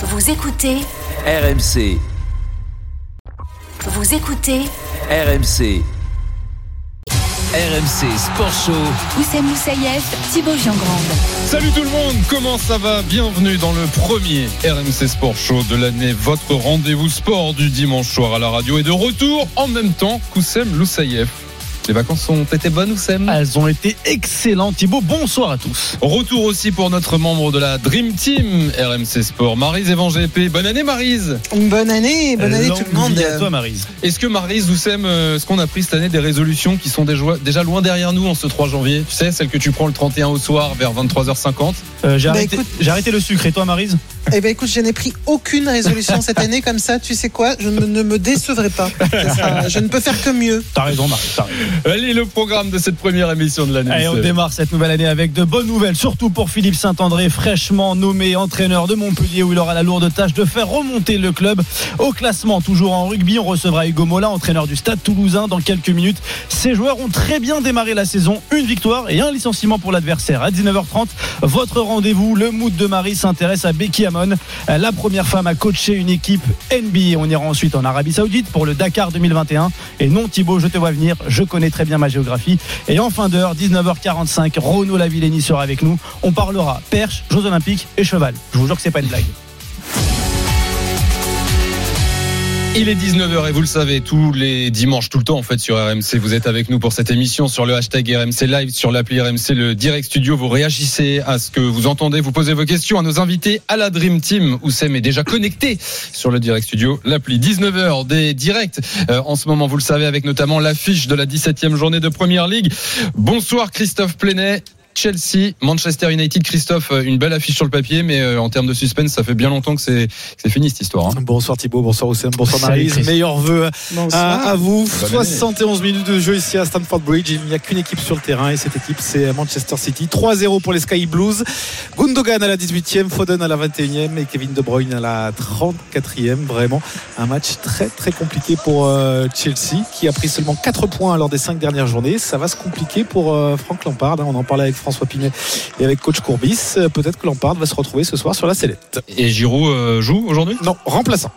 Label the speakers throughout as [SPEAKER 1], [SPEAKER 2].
[SPEAKER 1] Vous écoutez
[SPEAKER 2] RMC,
[SPEAKER 1] Vous écoutez
[SPEAKER 2] RMC. RMC Sport Show.
[SPEAKER 1] Oussem Moussaïef, Thibaut Giangrande.
[SPEAKER 3] Salut tout le monde, comment ça va? Bienvenue dans le premier RMC Sport Show de l'année, votre rendez-vous sport du dimanche soir à la radio et de retour en même temps qu'Oussem Loussaïef. Les vacances ont été bonnes Oussem
[SPEAKER 4] Elles ont été excellentes. Thibaut, bonsoir à tous.
[SPEAKER 3] Retour aussi pour notre membre de la Dream Team RMC Sport, Marise Evan GP. Bonne année Marise
[SPEAKER 5] Bonne année, bonne année tout le monde.
[SPEAKER 4] à toi, Marise.
[SPEAKER 3] Est-ce que Marise, Oussem, euh, est-ce qu'on a pris cette année des résolutions qui sont déjà, loin derrière nous en ce 3 janvier Tu sais, celle que tu prends le 31 au soir vers 23h50
[SPEAKER 4] Euh, j'ai,
[SPEAKER 5] Bah,
[SPEAKER 4] arrêté,
[SPEAKER 5] écoute-
[SPEAKER 4] arrêté le sucre. Et toi, Marise?
[SPEAKER 5] Eh ben écoute, je n'ai pris aucune résolution cette année comme ça. Tu sais quoi Je ne, ne me décevrai pas. Sera- je ne peux faire que mieux.
[SPEAKER 4] T'as raison, raison.
[SPEAKER 3] Allez, le programme de cette première émission de l'année.
[SPEAKER 4] Allez, on démarre cette nouvelle année avec de bonnes nouvelles, surtout pour Philippe Saint-André, fraîchement nommé entraîneur de Montpellier, où il aura la lourde tâche de faire remonter le club au classement. Toujours en rugby, on recevra Hugo Mola, entraîneur du Stade Toulousain, dans quelques minutes. Ces joueurs ont très bien démarré la saison, une victoire et un licenciement pour l'adversaire. À 19h30, votre rendez-vous, le mood de Marie s'intéresse à Becky Hammon, la première femme à coacher une équipe NBA. On ira ensuite en Arabie Saoudite pour le Dakar 2021. Et non, Thibaut, je te vois venir, je connais très bien ma géographie. Et en fin d'heure, 19h45, Renaud Lavillenie sera avec nous. On parlera perche, Jeux Olympiques et cheval. Je vous jure que c'est pas une blague.
[SPEAKER 3] Il est 19h et vous le savez, tous les dimanches, tout le temps en fait sur RMC, vous êtes avec nous pour cette émission sur le hashtag RMC Live, sur l'appli RMC, le Direct Studio. Vous réagissez à ce que vous entendez, vous posez vos questions à nos invités à la Dream Team. Oussem est déjà connecté sur le Direct Studio, l'appli 19h des directs. Euh, en ce moment, vous le savez, avec notamment l'affiche de la 17e journée de Première Ligue. Bonsoir Christophe Plenet. Chelsea, Manchester United, Christophe, euh, une belle affiche sur le papier, mais euh, en termes de suspense, ça fait bien longtemps que c'est fini cette histoire. hein.
[SPEAKER 6] Bonsoir Thibaut, bonsoir Oussem, bonsoir Marise. Meilleurs vœux à, à vous.
[SPEAKER 3] Bonne année.
[SPEAKER 6] 71 minutes de jeu ici à Stamford Bridge. Il n'y a qu'une équipe sur le terrain et cette équipe c'est Manchester City. 3-0 pour les Sky Blues. Gundogan à la 18e, Foden à la 21e et Kevin De Bruyne à la 34e. Vraiment un match très très compliqué pour euh, Chelsea qui a pris seulement 4 points lors des 5 dernières journées. Ça va se compliquer pour euh, Franck Lampard. hein. On en parlait avec François Pinet et avec coach Courbis. Euh, Peut-être que Lampard va se retrouver ce soir sur la sellette.
[SPEAKER 3] Et Giroud euh, joue aujourd'hui?
[SPEAKER 6] Non, remplaçant.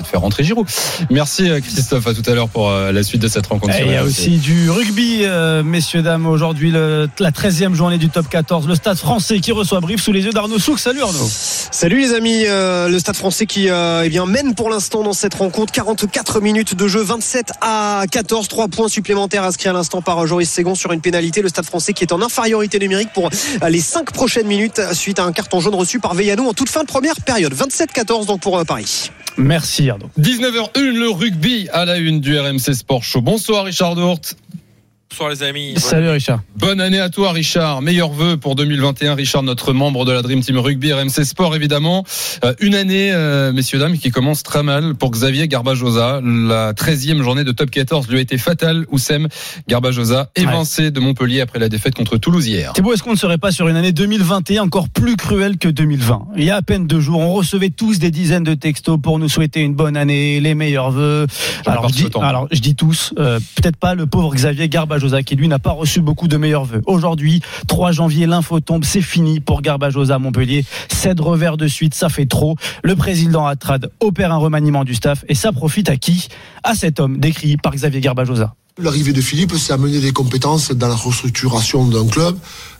[SPEAKER 3] Peut-être faire rentrer Giroud. Merci euh, Christophe, à tout à l'heure pour euh, la suite de cette rencontre.
[SPEAKER 4] Et il y a aussi du rugby, euh, messieurs, dames. Aujourd'hui, le- la 13e journée du top 14. Le stade français qui reçoit Brive sous les yeux d'Arnaud Souk. Salut Arnaud.
[SPEAKER 7] Salut les amis, le Stade français qui eh bien, mène pour l'instant dans cette rencontre 44 minutes de jeu, 27 à 14, 3 points supplémentaires inscrits à l'instant par Joris Ségon sur une pénalité. Le Stade français qui est en infériorité numérique pour les 5 prochaines minutes suite à un carton jaune reçu par Veillanou en toute fin de première période. 27-14 donc pour Paris.
[SPEAKER 4] Merci Arnaud.
[SPEAKER 3] 19h01, le rugby à la une du RMC Sport Show. Bonsoir Richard Dourte.
[SPEAKER 8] Bonsoir les amis.
[SPEAKER 4] Salut Richard.
[SPEAKER 3] Bonne année à toi Richard. Meilleurs vœux pour 2021. Richard, notre membre de la Dream Team Rugby RMC Sport évidemment. Euh, une année, euh, messieurs, dames, qui commence très mal pour Xavier Garbajosa. La 13e journée de top 14 lui a été fatale. Oussem Garbajosa évincé de Montpellier après la défaite contre Toulouse hier.
[SPEAKER 4] Thibaut, est-ce qu'on ne serait pas sur une année 2021 encore plus cruelle que 2020 Il y a à peine deux jours, on recevait tous des dizaines de textos pour nous souhaiter une bonne année, les meilleurs vœux. Je, dis, alors je dis tous, euh, peut-être pas le pauvre Xavier Garbajosa qui lui n'a pas reçu beaucoup de meilleurs vœux. Aujourd'hui, 3 janvier, l'info tombe, c'est fini pour Garbajosa à Montpellier. 7 revers de suite, ça fait trop. Le président Atrad opère un remaniement du staff et ça profite à qui? À cet homme décrit par Xavier Garbajosa.
[SPEAKER 9] L'arrivée de Philippe, c'est amener des compétences dans la restructuration d'un club.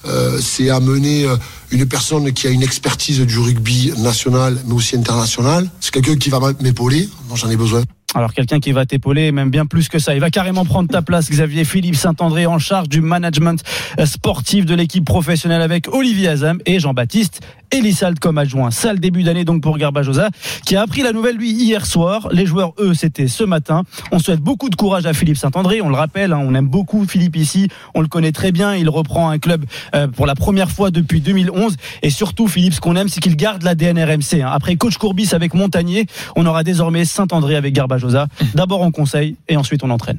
[SPEAKER 9] Euh, c'est amener euh, une personne qui a une expertise du rugby national, mais aussi international. C'est quelqu'un qui va m'épauler. Moi, j'en ai besoin.
[SPEAKER 4] Alors quelqu'un qui va t'épauler, même bien plus que ça. Il va carrément prendre ta place, Xavier Philippe Saint-André, en charge du management sportif de l'équipe professionnelle avec Olivier Azam et Jean-Baptiste Elissalde comme adjoint. Sale début d'année donc pour Garbajosa, qui a appris la nouvelle lui hier soir. Les joueurs, eux, c'était ce matin. On souhaite beaucoup de courage à Philippe Saint-André. On le rappelle, hein, on aime beaucoup Philippe ici. On le connaît très bien. Il reprend un club euh, pour la première fois depuis 2011. Et surtout, Philippe, ce qu'on aime, c'est qu'il garde l'ADN RMC. hein. Après coach Courbis avec Montagnier, on aura désormais Saint-André avec Garbajosa. D'abord on conseille et ensuite on entraîne.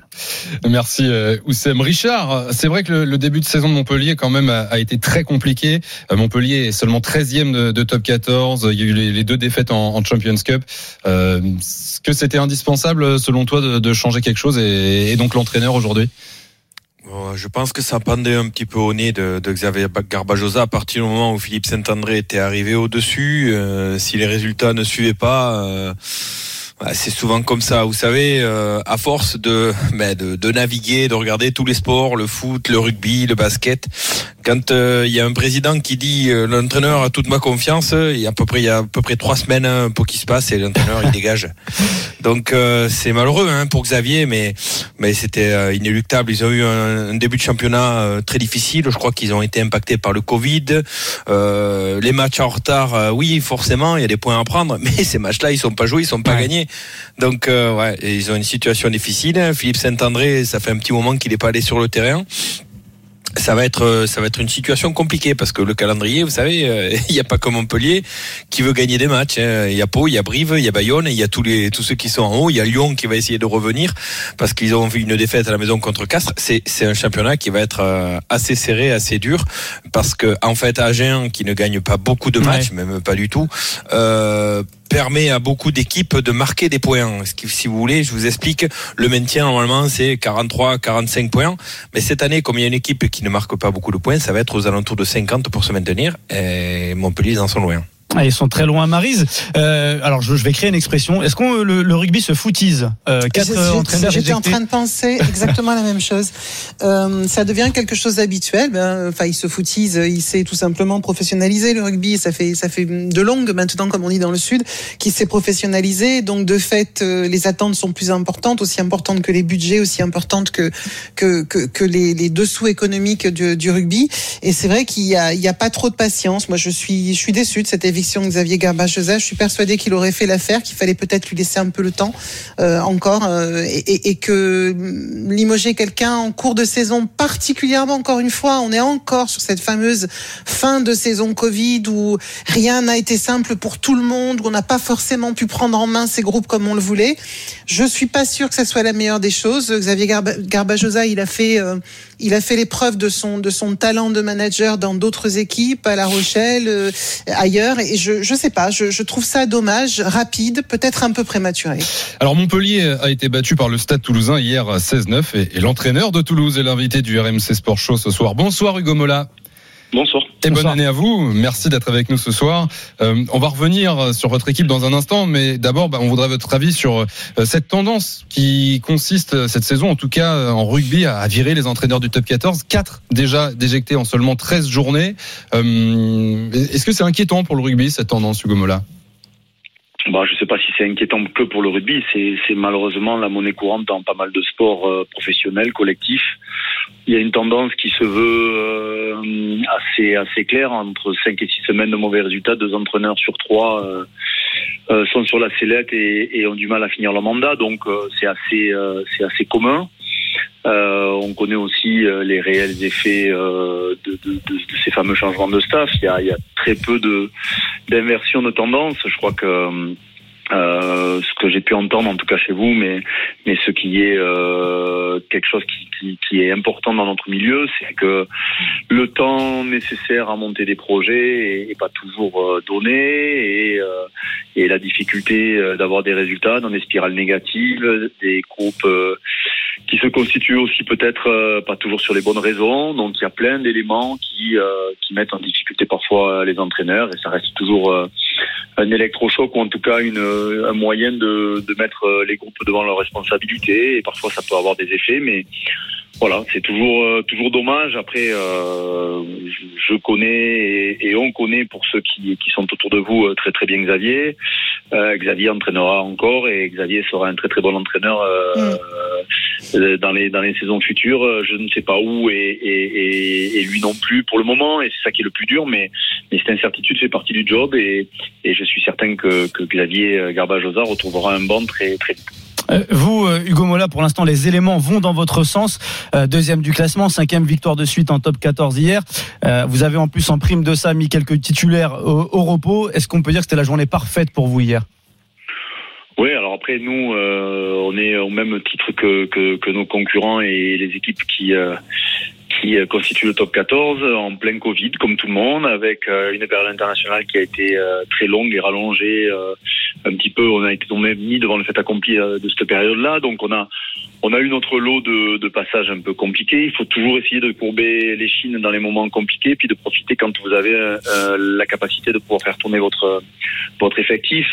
[SPEAKER 3] Merci euh, Oussem. Richard, c'est vrai que le, début de saison de Montpellier quand même a, a été très compliqué. Euh, Montpellier est seulement 13e de, top 14. Il y a eu les, deux défaites en, Champions Cup. Euh, Est-ce que c'était indispensable selon toi de, changer quelque chose et, donc l'entraîneur aujourd'hui?
[SPEAKER 8] Je pense que ça pendait un petit peu au nez de, Xavier Garbajosa à partir du moment où Philippe Saint-André était arrivé au-dessus. euh, si les résultats ne suivaient pas, euh, c'est souvent comme ça. Vous savez, euh, à force de, ben, de, de naviguer, de regarder tous les sports, le foot, le rugby, le basket, quand euh, il y a un président qui dit euh, l'entraîneur a toute ma confiance, il y a à peu près il y a à peu près trois semaines hein, pour qu'il se passe et l'entraîneur il dégage. Donc euh, c'est malheureux hein, pour Xavier, mais mais c'était euh, inéluctable. Ils ont eu un, un début de championnat euh, très difficile. Je crois qu'ils ont été impactés par le Covid. Euh, les matchs en retard, euh, oui forcément, il y a des points à prendre, mais ces matchs-là ils sont pas joués, ils sont pas gagnés. Donc euh, ouais, ils ont une situation difficile. Philippe Saint-André, ça fait un petit moment qu'il n'est pas allé sur le terrain ça va être euh, ça va être une situation compliquée parce que le calendrier, vous savez, euh, il n'y a pas comme Montpellier qui veut gagner des matchs. hein. Il y a Pau, il y a Brive, il y a Bayonne, il y a tous les tous ceux qui sont en haut. Il y a Lyon qui va essayer de revenir parce qu'ils ont vu une défaite à la maison contre Castres. C'est c'est un championnat qui va être euh, assez serré, assez dur parce que en fait Agen qui ne gagne pas beaucoup de matchs, même pas du tout. Euh, permet à beaucoup d'équipes de marquer des points. Si vous voulez, je vous explique, le maintien normalement c'est 43, 45 points, mais cette année, comme il y a une équipe qui ne marque pas beaucoup de points, ça va être aux alentours de 50 pour se maintenir. Et Montpellier, en sont loin.
[SPEAKER 4] Ah, ils sont très loin, Marise. Euh, alors, je, je vais créer une expression. Est-ce qu'on le, le rugby se foutise euh, Quatre
[SPEAKER 5] J'étais en train de penser exactement la même chose. Euh, ça devient quelque chose d'habituel. Ben, Enfin, il se foutise, il s'est tout simplement professionnalisé le rugby. Ça fait ça fait de longues maintenant, comme on dit dans le sud, qui s'est professionnalisé. Donc de fait, euh, les attentes sont plus importantes, aussi importantes que les budgets, aussi importantes que que que, que les, les dessous économiques du, du rugby. Et c'est vrai qu'il y a il y a pas trop de patience. Moi, je suis je suis déçu de cette éviction Xavier Garbajosa. Je suis persuadé qu'il aurait fait l'affaire, qu'il fallait peut-être lui laisser un peu le temps euh, encore, euh, et, et- que hum, limoger quelqu'un en cours de saison, particulièrement encore une fois, on est encore sur cette fameuse fin de saison Covid où rien n'a été simple pour tout le monde, où on n'a pas forcément pu prendre en main ces groupes comme on le voulait. Je suis pas sûr que ça soit la meilleure des choses. Xavier Garba- Garbajosa, il a fait, euh, il a fait l'épreuve de son de son talent de manager dans d'autres équipes, à La Rochelle, euh, ailleurs, et je je sais pas, je, je trouve ça dommage, rapide, peut-être un peu prématuré.
[SPEAKER 3] Alors Montpellier a été battu par le Stade Toulousain hier à 16-9 et, et l'entraîneur de Toulouse est l'invité du RMC Sport Show ce soir. Bonsoir Hugo Mola.
[SPEAKER 10] Bonsoir.
[SPEAKER 3] Et bonne
[SPEAKER 4] Bonsoir.
[SPEAKER 3] année à vous. Merci d'être avec nous ce soir. Euh, on va revenir sur votre équipe dans un instant, mais d'abord, bah, on voudrait votre avis sur euh, cette tendance qui consiste euh, cette saison, en tout cas euh, en rugby, à, à virer les entraîneurs du top 14. Quatre déjà déjectés en seulement 13 journées. Euh, Est-ce que c'est inquiétant pour le rugby cette tendance, Hugo Mola?
[SPEAKER 10] Bah, je ne sais pas si c'est inquiétant que pour le rugby. C'est c'est malheureusement la monnaie courante dans pas mal de sports euh, professionnels, collectifs. Il y a une tendance qui se veut euh, assez assez claire entre 5 et 6 semaines de mauvais résultats. Deux entraîneurs sur trois euh, euh, sont sur la sellette et, et ont du mal à finir leur mandat. Donc euh, c'est assez euh, c'est assez commun. Euh, on connaît aussi euh, les réels effets euh, de, de, de, de ces fameux changements de staff. Il y a, il y a très peu d'inversion de tendance. Je crois que euh, ce que j'ai pu entendre, en tout cas chez vous, mais mais ce qui est euh, quelque chose qui, qui, qui est important dans notre milieu, c'est que le temps nécessaire à monter des projets est, pas toujours euh, donné et euh, et la difficulté d'avoir des résultats dans des spirales négatives, des groupes qui se constituent aussi peut-être pas toujours sur les bonnes raisons. Donc il y a plein d'éléments qui qui mettent en difficulté parfois les entraîneurs et ça reste toujours un électrochoc ou en tout cas une, un moyen de, de mettre euh, les groupes devant leurs responsabilités et parfois ça peut avoir des effets mais voilà c'est toujours euh, toujours dommage. Après euh, je- connais et, on connaît pour ceux qui, qui sont autour de vous euh, très très bien Xavier. Euh, Xavier entraînera encore et Xavier sera un très très bon entraîneur euh, euh, dans les dans les saisons futures Euh, je ne sais pas où et, lui non plus pour le moment et c'est ça qui est le plus dur mais mais cette incertitude fait partie du job et, je suis certain que, que Xavier Garbajosa retrouvera un banc très très vite.
[SPEAKER 4] Euh, Vous, euh, Hugo Mola, pour l'instant, les éléments vont dans votre sens. Euh, deuxième du classement, cinquième victoire de suite en top 14 hier. Euh, vous avez en plus, en prime de ça, mis quelques titulaires au repos. Est-ce qu'on peut dire que c'était la journée parfaite pour vous hier?
[SPEAKER 10] Oui, alors après nous, euh, on est au même titre que, que, que nos concurrents et les équipes qui euh, qui euh, constituent le top 14 en plein Covid, comme tout le monde, avec euh, une période internationale qui a été euh, très longue et rallongée euh, un petit peu, on a été tombé mis devant le fait accompli euh, de cette période-là. Donc on a on a eu notre lot de, de passages un peu compliqués. Il faut toujours essayer de courber les chines dans les moments compliqués, puis de profiter quand vous avez euh, la capacité de pouvoir faire tourner votre votre effectif.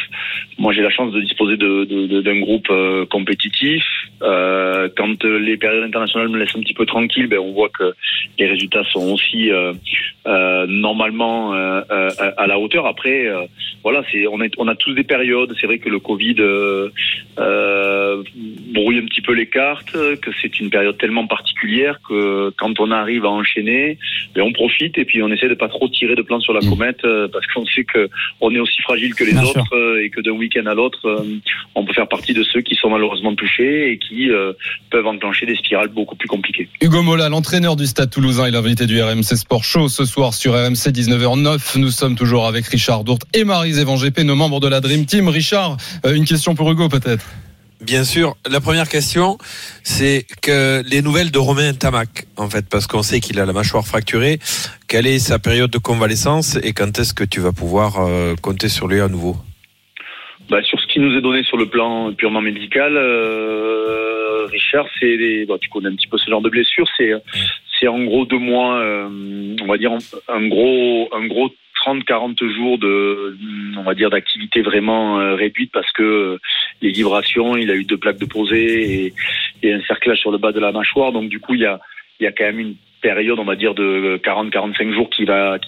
[SPEAKER 10] Moi, j'ai la chance de disposer de, de- d'un groupe euh, compétitif. Euh, quand les périodes internationales me laissent un petit peu tranquille, ben, on voit que les résultats sont aussi euh, euh, normalement euh, à la hauteur. Après, voilà, c'est on, est, on a tous des périodes. C'est vrai que le Covid brouille un petit peu les cartes, que c'est une période tellement particulière que quand on arrive à enchaîner, ben, on profite et puis on essaie de pas trop tirer de plan sur la comète euh, parce qu'on sait que on est aussi fragile que les
[SPEAKER 4] Bien
[SPEAKER 10] autres et que d'un week-end à l'autre, on peut faire partie de ceux qui sont malheureusement touchés et qui euh, peuvent enclencher des spirales beaucoup plus compliquées.
[SPEAKER 3] Hugo Mola, l'entraîneur du Stade Toulousain, est l'invité du RMC Sport Show ce soir sur RMC 19h09. Nous sommes toujours avec Richard Dourte et Marie-Zévan GP, nos membres de la Dream Team. Richard, euh, une question pour Hugo peut-être.
[SPEAKER 8] Bien sûr. La première question, c'est que les nouvelles de Romain Tamac, en fait, parce qu'on sait qu'il a la mâchoire fracturée. Quelle est sa période de convalescence et quand est-ce que tu vas pouvoir euh, compter sur lui à nouveau?
[SPEAKER 10] Bah, sur ce qui nous est donné sur le plan purement médical, euh, Richard, c'est les, bah, tu connais un petit peu ce genre de blessure, c'est c'est en gros deux mois, euh, on va dire un gros un gros 30-40 jours d'activité vraiment euh, réduite parce que euh, les vibrations, il a eu deux plaques de posée et, un cerclage sur le bas de la mâchoire, donc du coup il y a quand même une période, on va dire, de 40-45 jours qui va,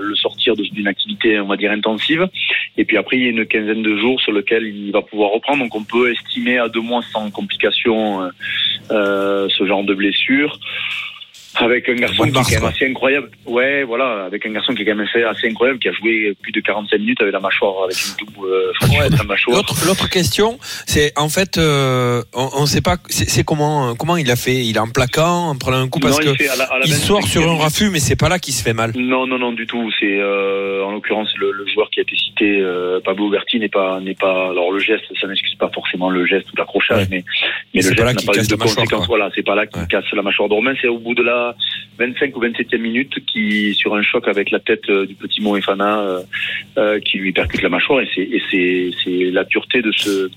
[SPEAKER 10] le sortir d'une activité, on va dire, intensive. Et puis après, il y a une quinzaine de jours sur lequel il va pouvoir reprendre. Donc on peut estimer à deux mois sans complications euh, ce genre de blessure. Avec un garçon qui est quand même assez incroyable. Ouais, voilà, avec un garçon qui est quand même assez, assez incroyable, qui a joué plus de 45 minutes avec la mâchoire, avec une double euh, fracture de la mâchoire.
[SPEAKER 8] L'autre, question, c'est en fait, euh, on ne sait pas, c'est, comment, euh, comment il a fait? Il est en plaquant, en prenant un coup? Parce
[SPEAKER 10] Non,
[SPEAKER 8] que
[SPEAKER 10] il fait à la- à la
[SPEAKER 8] il
[SPEAKER 10] 25e
[SPEAKER 8] sort sur un raffut, mais c'est pas là qu'il se fait mal.
[SPEAKER 10] Non, non, non, du tout. C'est euh, en l'occurrence le, le joueur qui a été cité, euh, Pablo Berti n'est pas n'est pas. Alors le geste, ça n'excuse pas forcément le geste ou l'accrochage,
[SPEAKER 8] Ouais.
[SPEAKER 10] mais mais
[SPEAKER 8] C'est
[SPEAKER 10] le
[SPEAKER 8] là
[SPEAKER 10] geste n'a pas de conséquences. Voilà, c'est pas là qu'il
[SPEAKER 8] Ouais.
[SPEAKER 10] casse la mâchoire Romain, c'est au bout de la 25 ou 27e minute qui sur un choc avec la tête euh, du petit Moefana euh, euh, qui lui percute la mâchoire et c'est la dureté de ce.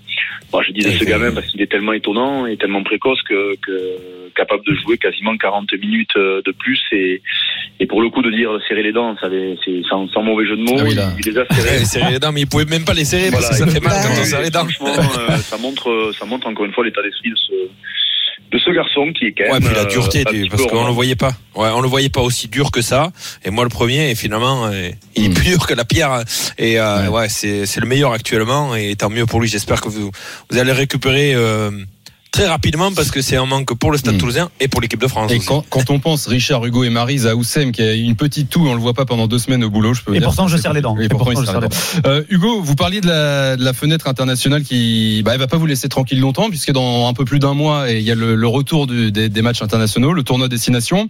[SPEAKER 10] Bon, je dis de
[SPEAKER 8] Ouais,
[SPEAKER 10] ce
[SPEAKER 8] c'est-
[SPEAKER 10] gamin parce qu'il est tellement étonnant et tellement précoce que, que capable de jouer quasiment 40 minutes de plus et et pour le coup de dire serrer les dents, ça c'est sans, sans mauvais jeu de mots,
[SPEAKER 3] Ah oui,
[SPEAKER 10] il,
[SPEAKER 3] là.
[SPEAKER 10] il les a serrés.
[SPEAKER 8] serrer les dents, mais il pouvait même pas les serrer
[SPEAKER 10] Voilà,
[SPEAKER 8] parce que ça fait mal quand on
[SPEAKER 5] oui,
[SPEAKER 8] serre les dents.
[SPEAKER 10] Franchement, euh, ça montre, ça montre encore une fois l'état d'esprit de ce, de ce garçon qui est quand
[SPEAKER 8] Ouais,
[SPEAKER 10] même.
[SPEAKER 8] puis la
[SPEAKER 10] euh,
[SPEAKER 8] dureté, du-
[SPEAKER 10] petit
[SPEAKER 8] parce qu'on le voyait pas. Ouais, on le voyait pas aussi dur que ça. Et moi, le premier, et finalement, euh, il est
[SPEAKER 3] Mm.
[SPEAKER 8] plus dur que la pierre. Et euh,
[SPEAKER 3] Ouais.
[SPEAKER 8] ouais, c'est c'est le meilleur actuellement. Et tant mieux pour lui. J'espère que vous vous allez récupérer euh, très rapidement parce que c'est un manque pour le Stade
[SPEAKER 3] Mm.
[SPEAKER 8] Toulousain et pour l'équipe de France.
[SPEAKER 3] Et
[SPEAKER 8] aussi.
[SPEAKER 3] quand, quand on pense Richard, Hugo et Marise à Oussem qui a une petite toux, on le voit pas pendant deux semaines au boulot, je peux
[SPEAKER 4] Et
[SPEAKER 3] dire.
[SPEAKER 4] pourtant, je serre les dents.
[SPEAKER 3] Et
[SPEAKER 4] Et
[SPEAKER 3] pourtant,
[SPEAKER 4] pourtant,
[SPEAKER 3] il
[SPEAKER 4] je
[SPEAKER 3] serre les dents. Euh, Hugo, vous parliez de la, de la fenêtre internationale qui, bah, elle va pas vous laisser tranquille longtemps puisque dans un peu plus d'un mois, et il y a le, le retour du- des, des matchs internationaux, le tournoi destination.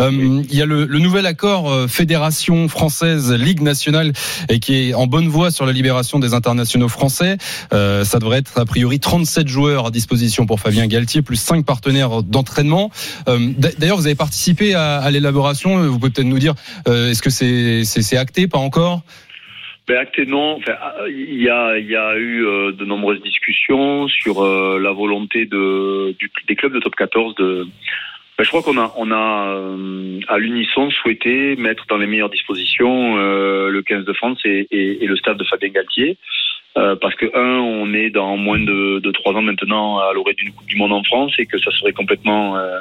[SPEAKER 3] Euh, Il y a le, le nouvel accord euh, Fédération française Ligue nationale et qui est en bonne voie sur la libération des internationaux français. Euh, ça devrait être a priori 37 joueurs à disposition pour Fabien Galtier plus 5 partenaires d'entraînement. Euh, d'a- D'ailleurs, vous avez participé à, l'élaboration. Vous pouvez peut-être nous dire, euh, est-ce que c'est c'est acté, pas encore?
[SPEAKER 10] Ben, acté non. Enfin, il y a, y a eu euh, de nombreuses discussions sur la volonté de, des clubs de top 14 de. Ben, je crois qu'on a, on a à l'unisson souhaité mettre dans les meilleures dispositions le 15 de France et, et, et le staff de Fabien Galtier. Euh, parce que un, on est dans moins de, de trois ans maintenant à l'orée d'une Coupe du Monde en France et que ça serait complètement euh,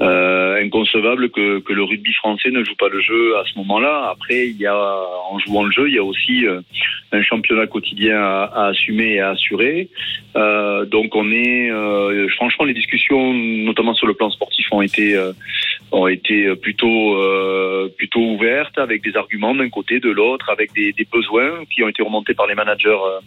[SPEAKER 10] euh, inconcevable que, que le rugby français ne joue pas le jeu à ce moment-là. Après, il y a en jouant le jeu, il y a aussi euh, un championnat quotidien à, à assumer et à assurer. Euh, donc, on est franchement les discussions, notamment sur le plan sportif, ont été ont été plutôt euh, plutôt ouvertes avec des arguments d'un côté, de l'autre, avec des, des besoins qui ont été remontés par les managers euh,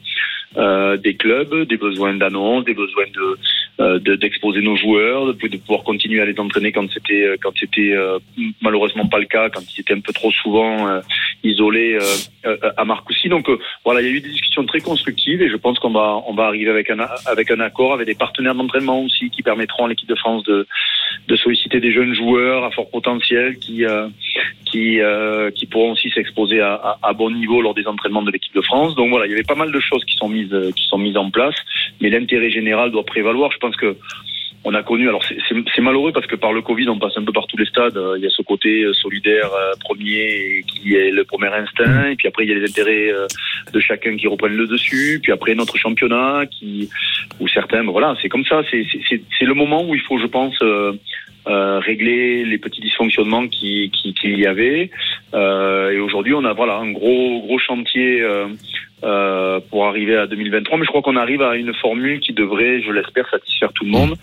[SPEAKER 10] euh, des clubs, des besoins d'annonce, des besoins de euh, de- d'exposer nos joueurs, de, pouvoir continuer à les entraîner quand c'était euh, quand c'était euh, malheureusement pas le cas, quand ils étaient un peu trop souvent euh, isolés euh, euh, à Marcoussis. Donc euh, voilà, il y a eu des discussions très constructives et je pense qu'on va on va arriver avec un avec un accord, avec des partenaires d'entraînement aussi qui permettront à l'équipe de France de de solliciter des jeunes joueurs à fort potentiel qui euh, qui, euh, qui pourront aussi s'exposer à, à, à, bon niveau lors des entraînements de l'équipe de France. Donc voilà, il y avait pas mal de choses qui sont mises, qui sont mises en place, mais l'intérêt général doit prévaloir. Je pense que on a connu, alors c'est malheureux parce que par le Covid, on passe un peu par tous les stades. Il y a ce côté solidaire premier qui est le premier instinct, et puis après il y a les intérêts de chacun qui reprennent le dessus, puis après notre championnat qui, ou certains, voilà, c'est comme ça. C'est le moment où il faut, je pense. Euh, régler les petits dysfonctionnements qui qu'il qui y avait. Euh, et aujourd'hui, on a voilà un gros gros chantier euh, euh pour arriver à 2023. Mais je crois qu'on arrive à une formule qui devrait, je l'espère, satisfaire tout le monde.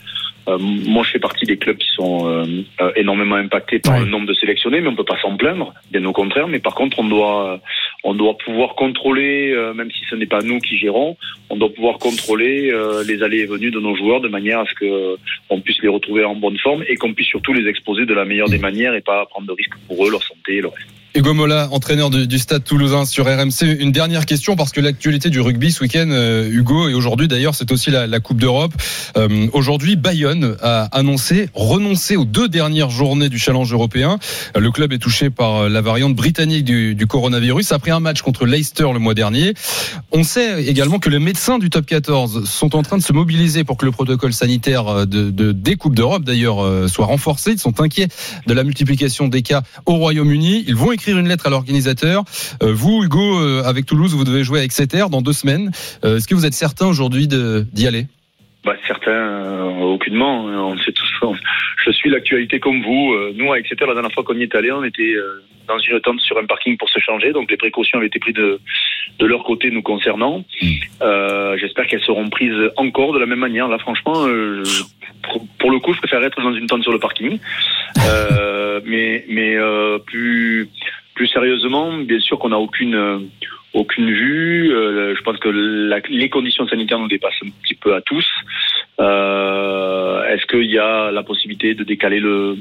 [SPEAKER 10] Euh, moi, je fais partie des clubs qui sont euh, euh, énormément impactés par le nombre de sélectionnés, mais on peut pas s'en plaindre, bien au contraire. Mais par contre, on doit, on doit pouvoir contrôler, même si ce n'est pas nous qui gérons, on doit pouvoir contrôler les allées et venues de nos joueurs de manière à ce que on puisse les retrouver en bonne forme et qu'on puisse surtout les exposer de la meilleure des manières et pas prendre de risques pour eux, leur santé et le reste.
[SPEAKER 3] Hugo Mola, entraîneur du, Stade Toulousain sur RMC. Une dernière question parce que l'actualité du rugby ce week-end, euh, Hugo, et aujourd'hui d'ailleurs, c'est aussi la, Coupe d'Europe. Euh, aujourd'hui, Bayonne a annoncé renoncer aux deux dernières journées du Challenge européen. Le club est touché par la variante britannique du, coronavirus après un match contre Leicester le mois dernier. On sait également que les médecins du Top 14 sont en train de se mobiliser pour que le protocole sanitaire de, de des Coupes d'Europe d'ailleurs euh, soit renforcé. Ils sont inquiets de la multiplication des cas au Royaume-Uni. Ils vont écrire une lettre à l'organisateur. Euh, vous, Hugo, euh, avec Toulouse, vous devez jouer avec Exeter dans deux semaines. Euh, est-ce que vous êtes certain aujourd'hui d'y aller?
[SPEAKER 10] Bah, certains, aucunement. On sait tous. Je suis l'actualité comme vous. Nous, à Exeter, la dernière fois qu'on y est allé, on était dans une tente sur un parking pour se changer. Donc les précautions avaient été prises de, de leur côté nous concernant. Euh, J'espère qu'elles seront prises encore de la même manière. Là, franchement, euh, pour, le coup, je préfère être dans une tente sur le parking. Euh, mais mais plus plus sérieusement, bien sûr qu'on n'a aucune euh, aucune vue. Euh, je pense que la, les conditions sanitaires nous dépassent un petit peu à tous. Euh, Est-ce qu'il y a la possibilité de décaler le,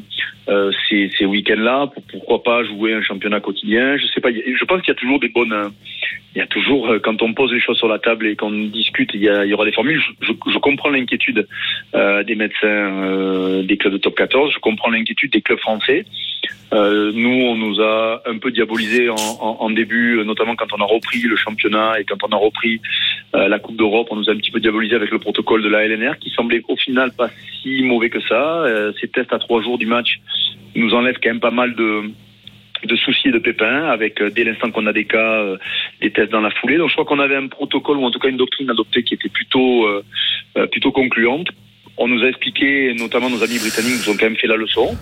[SPEAKER 10] euh, ces, ces week-ends-là Pourquoi pas jouer un championnat quotidien Je sais pas. Je pense qu'il y a toujours des bonnes. Il y a toujours quand on pose les choses sur la table et qu'on discute, il y, a, il y, aura des formules. Je, je, je comprends l'inquiétude euh, des médecins des clubs de top 14. Je comprends l'inquiétude des clubs français. Euh, nous, on nous a un peu diabolisé en, début, notamment quand on a repris le championnat et quand on a repris euh, la Coupe d'Europe, on nous a un petit peu diabolisé avec le protocole de la LNR, qui semblait au final pas si mauvais que ça. Euh, ces tests à trois jours du match nous enlèvent quand même pas mal de soucis et de pépins avec dès l'instant qu'on a des cas des tests dans la foulée donc je crois qu'on avait un protocole ou en tout cas une doctrine adoptée qui était plutôt plutôt concluante on nous a expliqué, notamment nos amis britanniques nous ont quand même fait la leçon.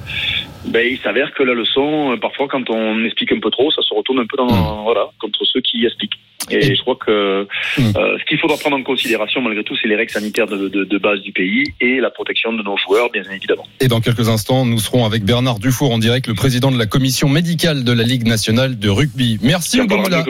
[SPEAKER 10] Ben, il s'avère que la leçon, euh, parfois, quand on explique un peu trop, ça se retourne un peu dans, mmh. voilà, contre ceux qui expliquent. Et je crois que mmh. euh, ce qu'il faudra prendre en considération, malgré tout, c'est les règles sanitaires de, de, de, base du pays et la protection de nos joueurs, bien évidemment.
[SPEAKER 3] Et dans quelques instants, nous serons avec Bernard Dufour en direct, le président de la commission médicale de la Ligue nationale de rugby. Merci, Hugo Mola.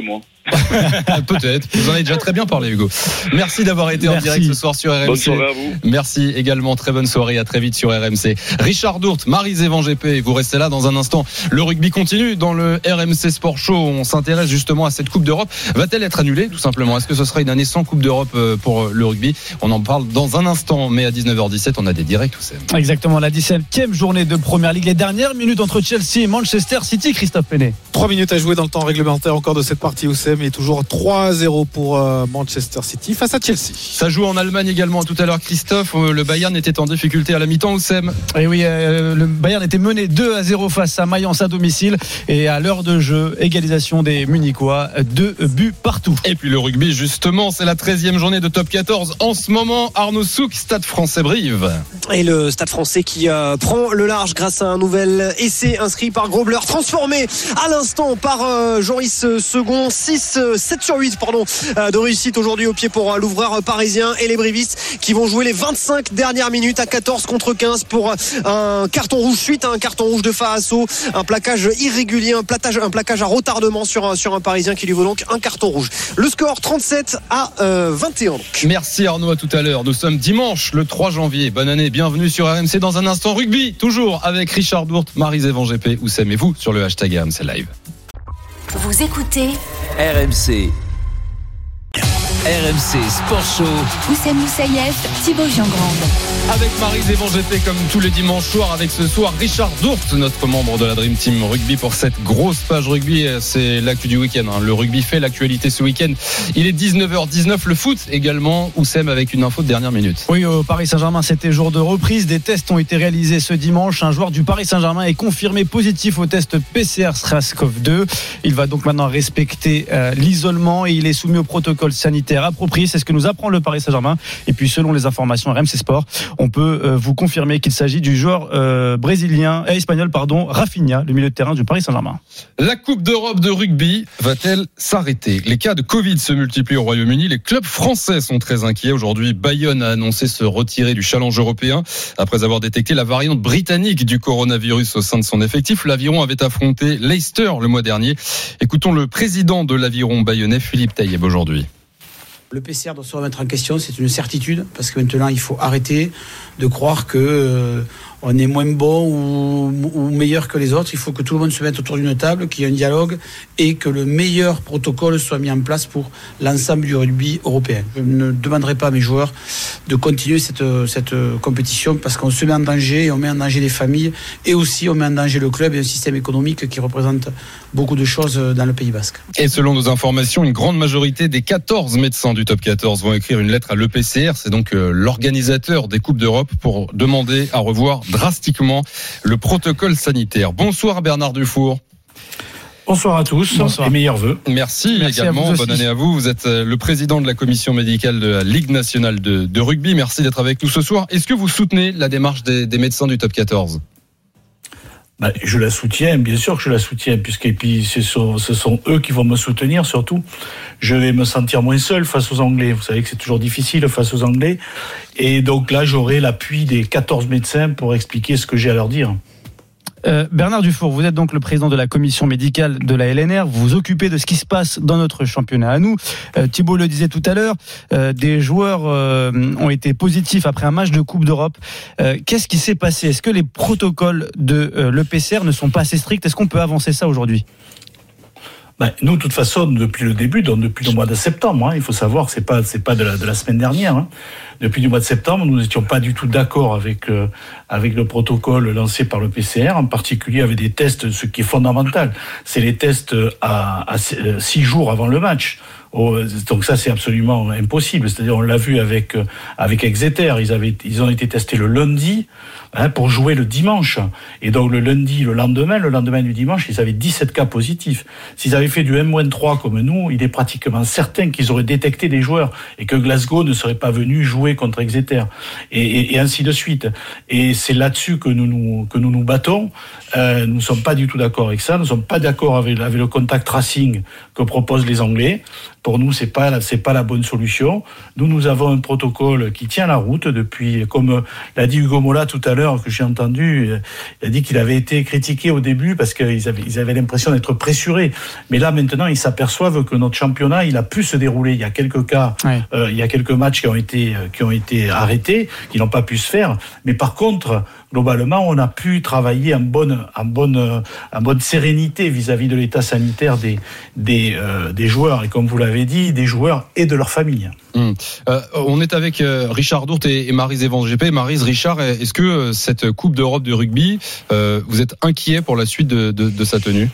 [SPEAKER 3] Peut-être. Vous en avez déjà très bien parlé, Hugo. Merci d'avoir été
[SPEAKER 4] Merci.
[SPEAKER 3] en direct ce soir sur RMC.
[SPEAKER 10] Bonne soirée à vous.
[SPEAKER 3] Merci également. Très bonne soirée. À très vite sur RMC. Richard Dourte, Marie-Zévan GP. Vous restez là dans un instant. Le rugby continue dans le RMC Sport Show. On s'intéresse justement à cette Coupe d'Europe. Va-t-elle être annulée, tout simplement Est-ce que ce sera une année sans Coupe d'Europe euh, pour le rugby? On en parle dans un instant. Mais à 19h17, on a des directs, tout
[SPEAKER 4] Exactement. La 17e journée de Première Ligue. Les dernières minutes entre Chelsea et Manchester City, Christophe Penet.
[SPEAKER 6] 3 minutes à jouer dans le temps réglementaire encore de cette partie, Oussem. Et toujours 3-0 pour euh, Manchester City face à Chelsea.
[SPEAKER 3] Ça joue en Allemagne également tout à l'heure, Christophe. Euh, Le Bayern était en difficulté à la mi-temps, Oussem.
[SPEAKER 4] Et oui, euh, le Bayern était mené 2 à 0 face à Mayence à domicile. Et à l'heure de jeu, égalisation des Munichois, deux buts
[SPEAKER 3] Et puis le rugby, justement, c'est la 13e journée de top 14. En ce moment, Arnaud Souk, Stade français Brive.
[SPEAKER 7] Et le Stade français qui euh, prend le large grâce à un nouvel essai inscrit par Grobler, transformé à l'instant par euh, Joris Second. 6, 7 sur 8 pardon, euh, de réussite aujourd'hui au pied pour l'ouvreur parisien et les brivistes qui vont jouer les 25 dernières minutes à 14 contre 15 pour un carton rouge suite à un carton rouge de Faasso, un plaquage irrégulier, un plaquage, un plaquage à retardement sur sur un parisien qui lui vaut donc un carton rouge. Le score 37 à euh, 21. Donc.
[SPEAKER 3] Merci Arnaud, à tout à l'heure. Nous sommes dimanche le 3 janvier. Bonne année, bienvenue sur RMC dans un instant rugby, toujours avec Richard Dourte, Marie-Zévan GP, Oussem et vous sur le hashtag RMC Live?
[SPEAKER 1] Vous écoutez
[SPEAKER 2] RMC. RMC Sport Show.
[SPEAKER 1] Oussem Moussaïef, Thibaut Giangrande.
[SPEAKER 3] Avec Marie Zévan GP comme tous les dimanches soirs avec ce soir Richard Dourte, notre membre de la Dream Team Rugby pour cette grosse page rugby. C'est l'actu du week-end. hein. Le rugby fait l'actualité ce week-end. Il est 19h19. Le foot également. Oussem avec une info de dernière minute.
[SPEAKER 4] Oui, au Paris Saint-Germain, c'était jour de reprise. Des tests ont été réalisés ce dimanche. Un joueur du Paris Saint-Germain est confirmé positif au test PCR SRAS-CoV-2. Il va donc maintenant respecter euh, l'isolement et il est soumis au protocole sanitaire approprié. C'est ce que nous apprend le Paris Saint-Germain. Et puis, selon les informations RMC Sport, on peut euh, vous confirmer qu'il s'agit du joueur euh, brésilien, euh, espagnol, pardon, Rafinha, le milieu de terrain du Paris Saint-Germain.
[SPEAKER 3] La Coupe d'Europe de rugby va-t-elle s'arrêter? Les cas de Covid se multiplient au Royaume-Uni. Les clubs français sont très inquiets. Aujourd'hui, Bayonne a annoncé se retirer du challenge européen après avoir détecté la variante britannique du coronavirus au sein de son effectif. L'Aviron avait affronté Leicester le mois dernier. Écoutons le président de l'Aviron bayonnais, Philippe Taïeb, aujourd'hui.
[SPEAKER 11] Le PCR doit se remettre en question, c'est une certitude, parce que maintenant il faut arrêter de croire que euh, on est moins bon ou, meilleur que les autres. Il faut que tout le monde se mette autour d'une table, qu'il y ait un dialogue et que le meilleur protocole soit mis en place pour l'ensemble du rugby européen. Je ne demanderai pas à mes joueurs de continuer cette, cette compétition parce qu'on se met en danger et on met en danger les familles et aussi on met en danger le club et un système économique qui représente beaucoup de choses dans le Pays Basque.
[SPEAKER 3] Et selon nos informations, une grande majorité des 14 médecins du top 14 vont écrire une lettre à l'EPCR. C'est donc euh, l'organisateur des Coupes d'Europe pour demander à revoir drastiquement le protocole sanitaire. Bonsoir Bernard Dufour.
[SPEAKER 12] Bonsoir à tous
[SPEAKER 4] Bonsoir.
[SPEAKER 12] et meilleurs vœux.
[SPEAKER 3] Merci,
[SPEAKER 4] Merci
[SPEAKER 3] également. Bonne année à vous. Vous êtes euh, le président de la commission médicale de la Ligue nationale de, de rugby. Merci d'être avec nous ce soir. Est-ce que vous soutenez la démarche des, des médecins du top 14
[SPEAKER 12] Bah, je la soutiens, bien sûr que je la soutiens, puisque ce sont, ce sont eux qui vont me soutenir surtout. Je vais me sentir moins seul face aux Anglais. Vous savez que c'est toujours difficile face aux Anglais. Et donc là, j'aurai l'appui des 14 médecins pour expliquer ce que j'ai à leur dire.
[SPEAKER 4] Euh, Bernard Dufour, vous êtes donc le président de la commission médicale de la LNR. Vous vous occupez de ce qui se passe dans notre championnat à nous. Euh, Thibault le disait tout à l'heure, euh, des joueurs euh, ont été positifs après un match de Coupe d'Europe. Qu'est-ce qui s'est passé? Est-ce que les protocoles de l'EPCR ne sont pas assez stricts? Est-ce qu'on peut avancer ça aujourd'hui?
[SPEAKER 12] Ben, nous, de toute façon, depuis le début, donc depuis le mois de septembre, hein, il faut savoir, c'est pas c'est pas de la, de la semaine dernière. hein. Depuis le mois de septembre, nous n'étions pas du tout d'accord avec euh, avec le protocole lancé par le PCR, en particulier avec des tests. Ce qui est fondamental, c'est les tests à, à euh, six jours avant le match. Oh, donc ça c'est absolument impossible. C'est-à-dire on l'a vu avec euh, avec Exeter, ils avaient ils ont été testés le lundi hein, pour jouer le dimanche. Et donc le lundi, le lendemain, le lendemain du dimanche, ils avaient 17 cas positifs. S'ils avaient fait du M-3 comme nous, il est pratiquement certain qu'ils auraient détecté des joueurs et que Glasgow ne serait pas venu jouer contre Exeter et, ainsi de suite. Et c'est là-dessus que nous nous que nous nous battons. Euh, nous ne sommes pas du tout d'accord avec ça. Nous ne sommes pas d'accord avec, avec le contact tracing que proposent les Anglais. Pour nous, c'est pas pas la bonne solution. Nous, nous avons un protocole qui tient la route depuis, comme l'a dit Hugo Mola tout à l'heure que j'ai entendu. euh, Il a dit qu'il avait été critiqué au début parce qu'ils avaient, ils avaient l'impression d'être pressurés. Mais là, maintenant, ils s'aperçoivent que notre championnat, il a pu se dérouler. Il y a quelques cas,
[SPEAKER 4] Ouais.
[SPEAKER 12] euh, il y a quelques matchs qui ont été euh, qui ont été arrêtés, qui n'ont pas pu se faire. Mais par contre, globalement, on a pu travailler en bonne sérénité vis-à-vis de l'état sanitaire euh, des joueurs et comme vous l'avez dit, des joueurs et de leurs familles.
[SPEAKER 3] Hum. Euh, On est avec euh, Richard Dourte et et Marise Evans GP. Marise, Richard, est-ce que cette Coupe d'Europe de rugby, vous êtes inquiet pour la suite de, sa tenue?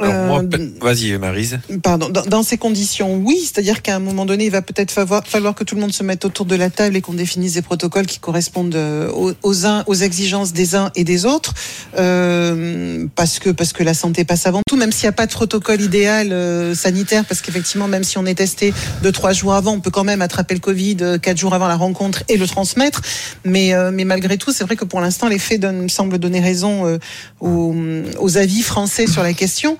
[SPEAKER 5] Euh,
[SPEAKER 8] Vas-y, Marise.
[SPEAKER 5] Pardon, dans, dans ces conditions, oui, c'est-à-dire qu'à un moment donné, il va peut-être falloir, falloir que tout le monde se mette autour de la table et qu'on définisse des protocoles qui correspondent euh, aux, aux uns, aux exigences des uns et des autres, euh, parce que parce que la santé passe avant tout. Même s'il n'y a pas de protocole idéal euh, sanitaire, parce qu'effectivement, même si on est testé deux trois jours avant, on peut quand même attraper le Covid euh, quatre jours avant la rencontre et le transmettre. Mais euh, mais malgré tout, c'est vrai que pour l'instant, les faits donnent, semblent donner raison euh, aux, aux avis français sur la question.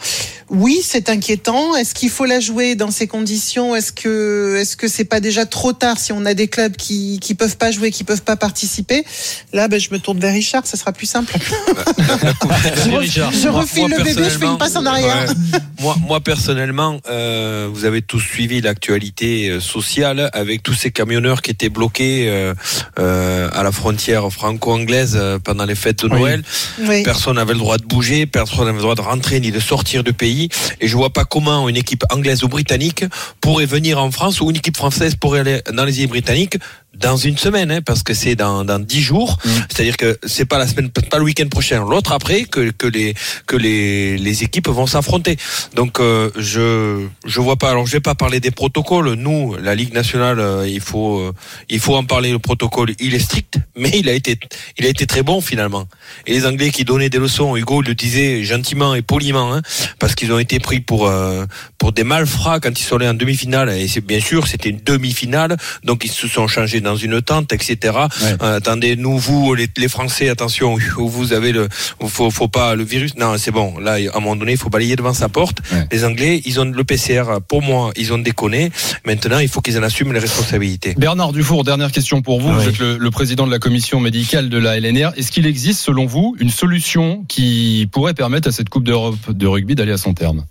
[SPEAKER 5] Oui, c'est inquiétant. Est-ce qu'il faut la jouer dans ces conditions? Est-ce que est-ce que c'est pas déjà trop tard si on a des clubs qui qui peuvent pas jouer, qui peuvent pas participer? Là, ben, je me tourne vers Richard, ça sera plus simple. je,
[SPEAKER 3] Richard.
[SPEAKER 8] Moi-
[SPEAKER 5] refile
[SPEAKER 8] moi,
[SPEAKER 5] le bébé, je fais une
[SPEAKER 8] personnellement,
[SPEAKER 5] passe en arrière.
[SPEAKER 8] ouais. moi, moi personnellement, euh, vous avez tous suivi l'actualité euh, sociale avec tous ces camionneurs qui étaient bloqués euh, euh, à la frontière franco-anglaise pendant les fêtes de
[SPEAKER 4] Oui.
[SPEAKER 8] Noël.
[SPEAKER 5] Oui.
[SPEAKER 8] Personne n'avait le droit de bouger, personne n'avait le droit de rentrer ni de sortir du pays. Et je vois pas comment une équipe anglaise ou britannique pourrait venir en France ou une équipe française pourrait aller dans les îles britanniques dans une semaine, hein, parce que c'est dans dans dix jours. C'est-à-dire que c'est pas la semaine, pas le week-end prochain, l'autre après que que les que les les équipes vont s'affronter. Donc euh, je je vois pas. Alors je vais pas parler des protocoles. Nous, la Ligue nationale, euh, il faut euh, il faut en parler. Le protocole, il est strict, mais il a été il a été très bon finalement. Et les Anglais qui donnaient des leçons, Hugo le disait gentiment et poliment, hein, parce qu'ils ont été pris pour euh, pour des malfrats quand ils sont allés en demi-finale. Et c'est bien sûr, c'était une demi-finale, donc ils se sont changés dans une tente, etc. Euh, attendez, nous, vous, les, les Français, attention, vous avez le, faut, faut pas le virus. Non, c'est bon. Là, à un moment donné, il faut balayer devant sa porte. Les Anglais, ils ont le PCR. Pour moi, ils ont déconné. Maintenant, il faut qu'ils en assument les responsabilités.
[SPEAKER 3] Bernard Dufour, dernière question pour vous. Vous êtes le, le président de la commission médicale de la LNR. Est-ce qu'il existe, selon vous, une solution qui pourrait permettre à cette Coupe d'Europe de rugby d'aller à son terme?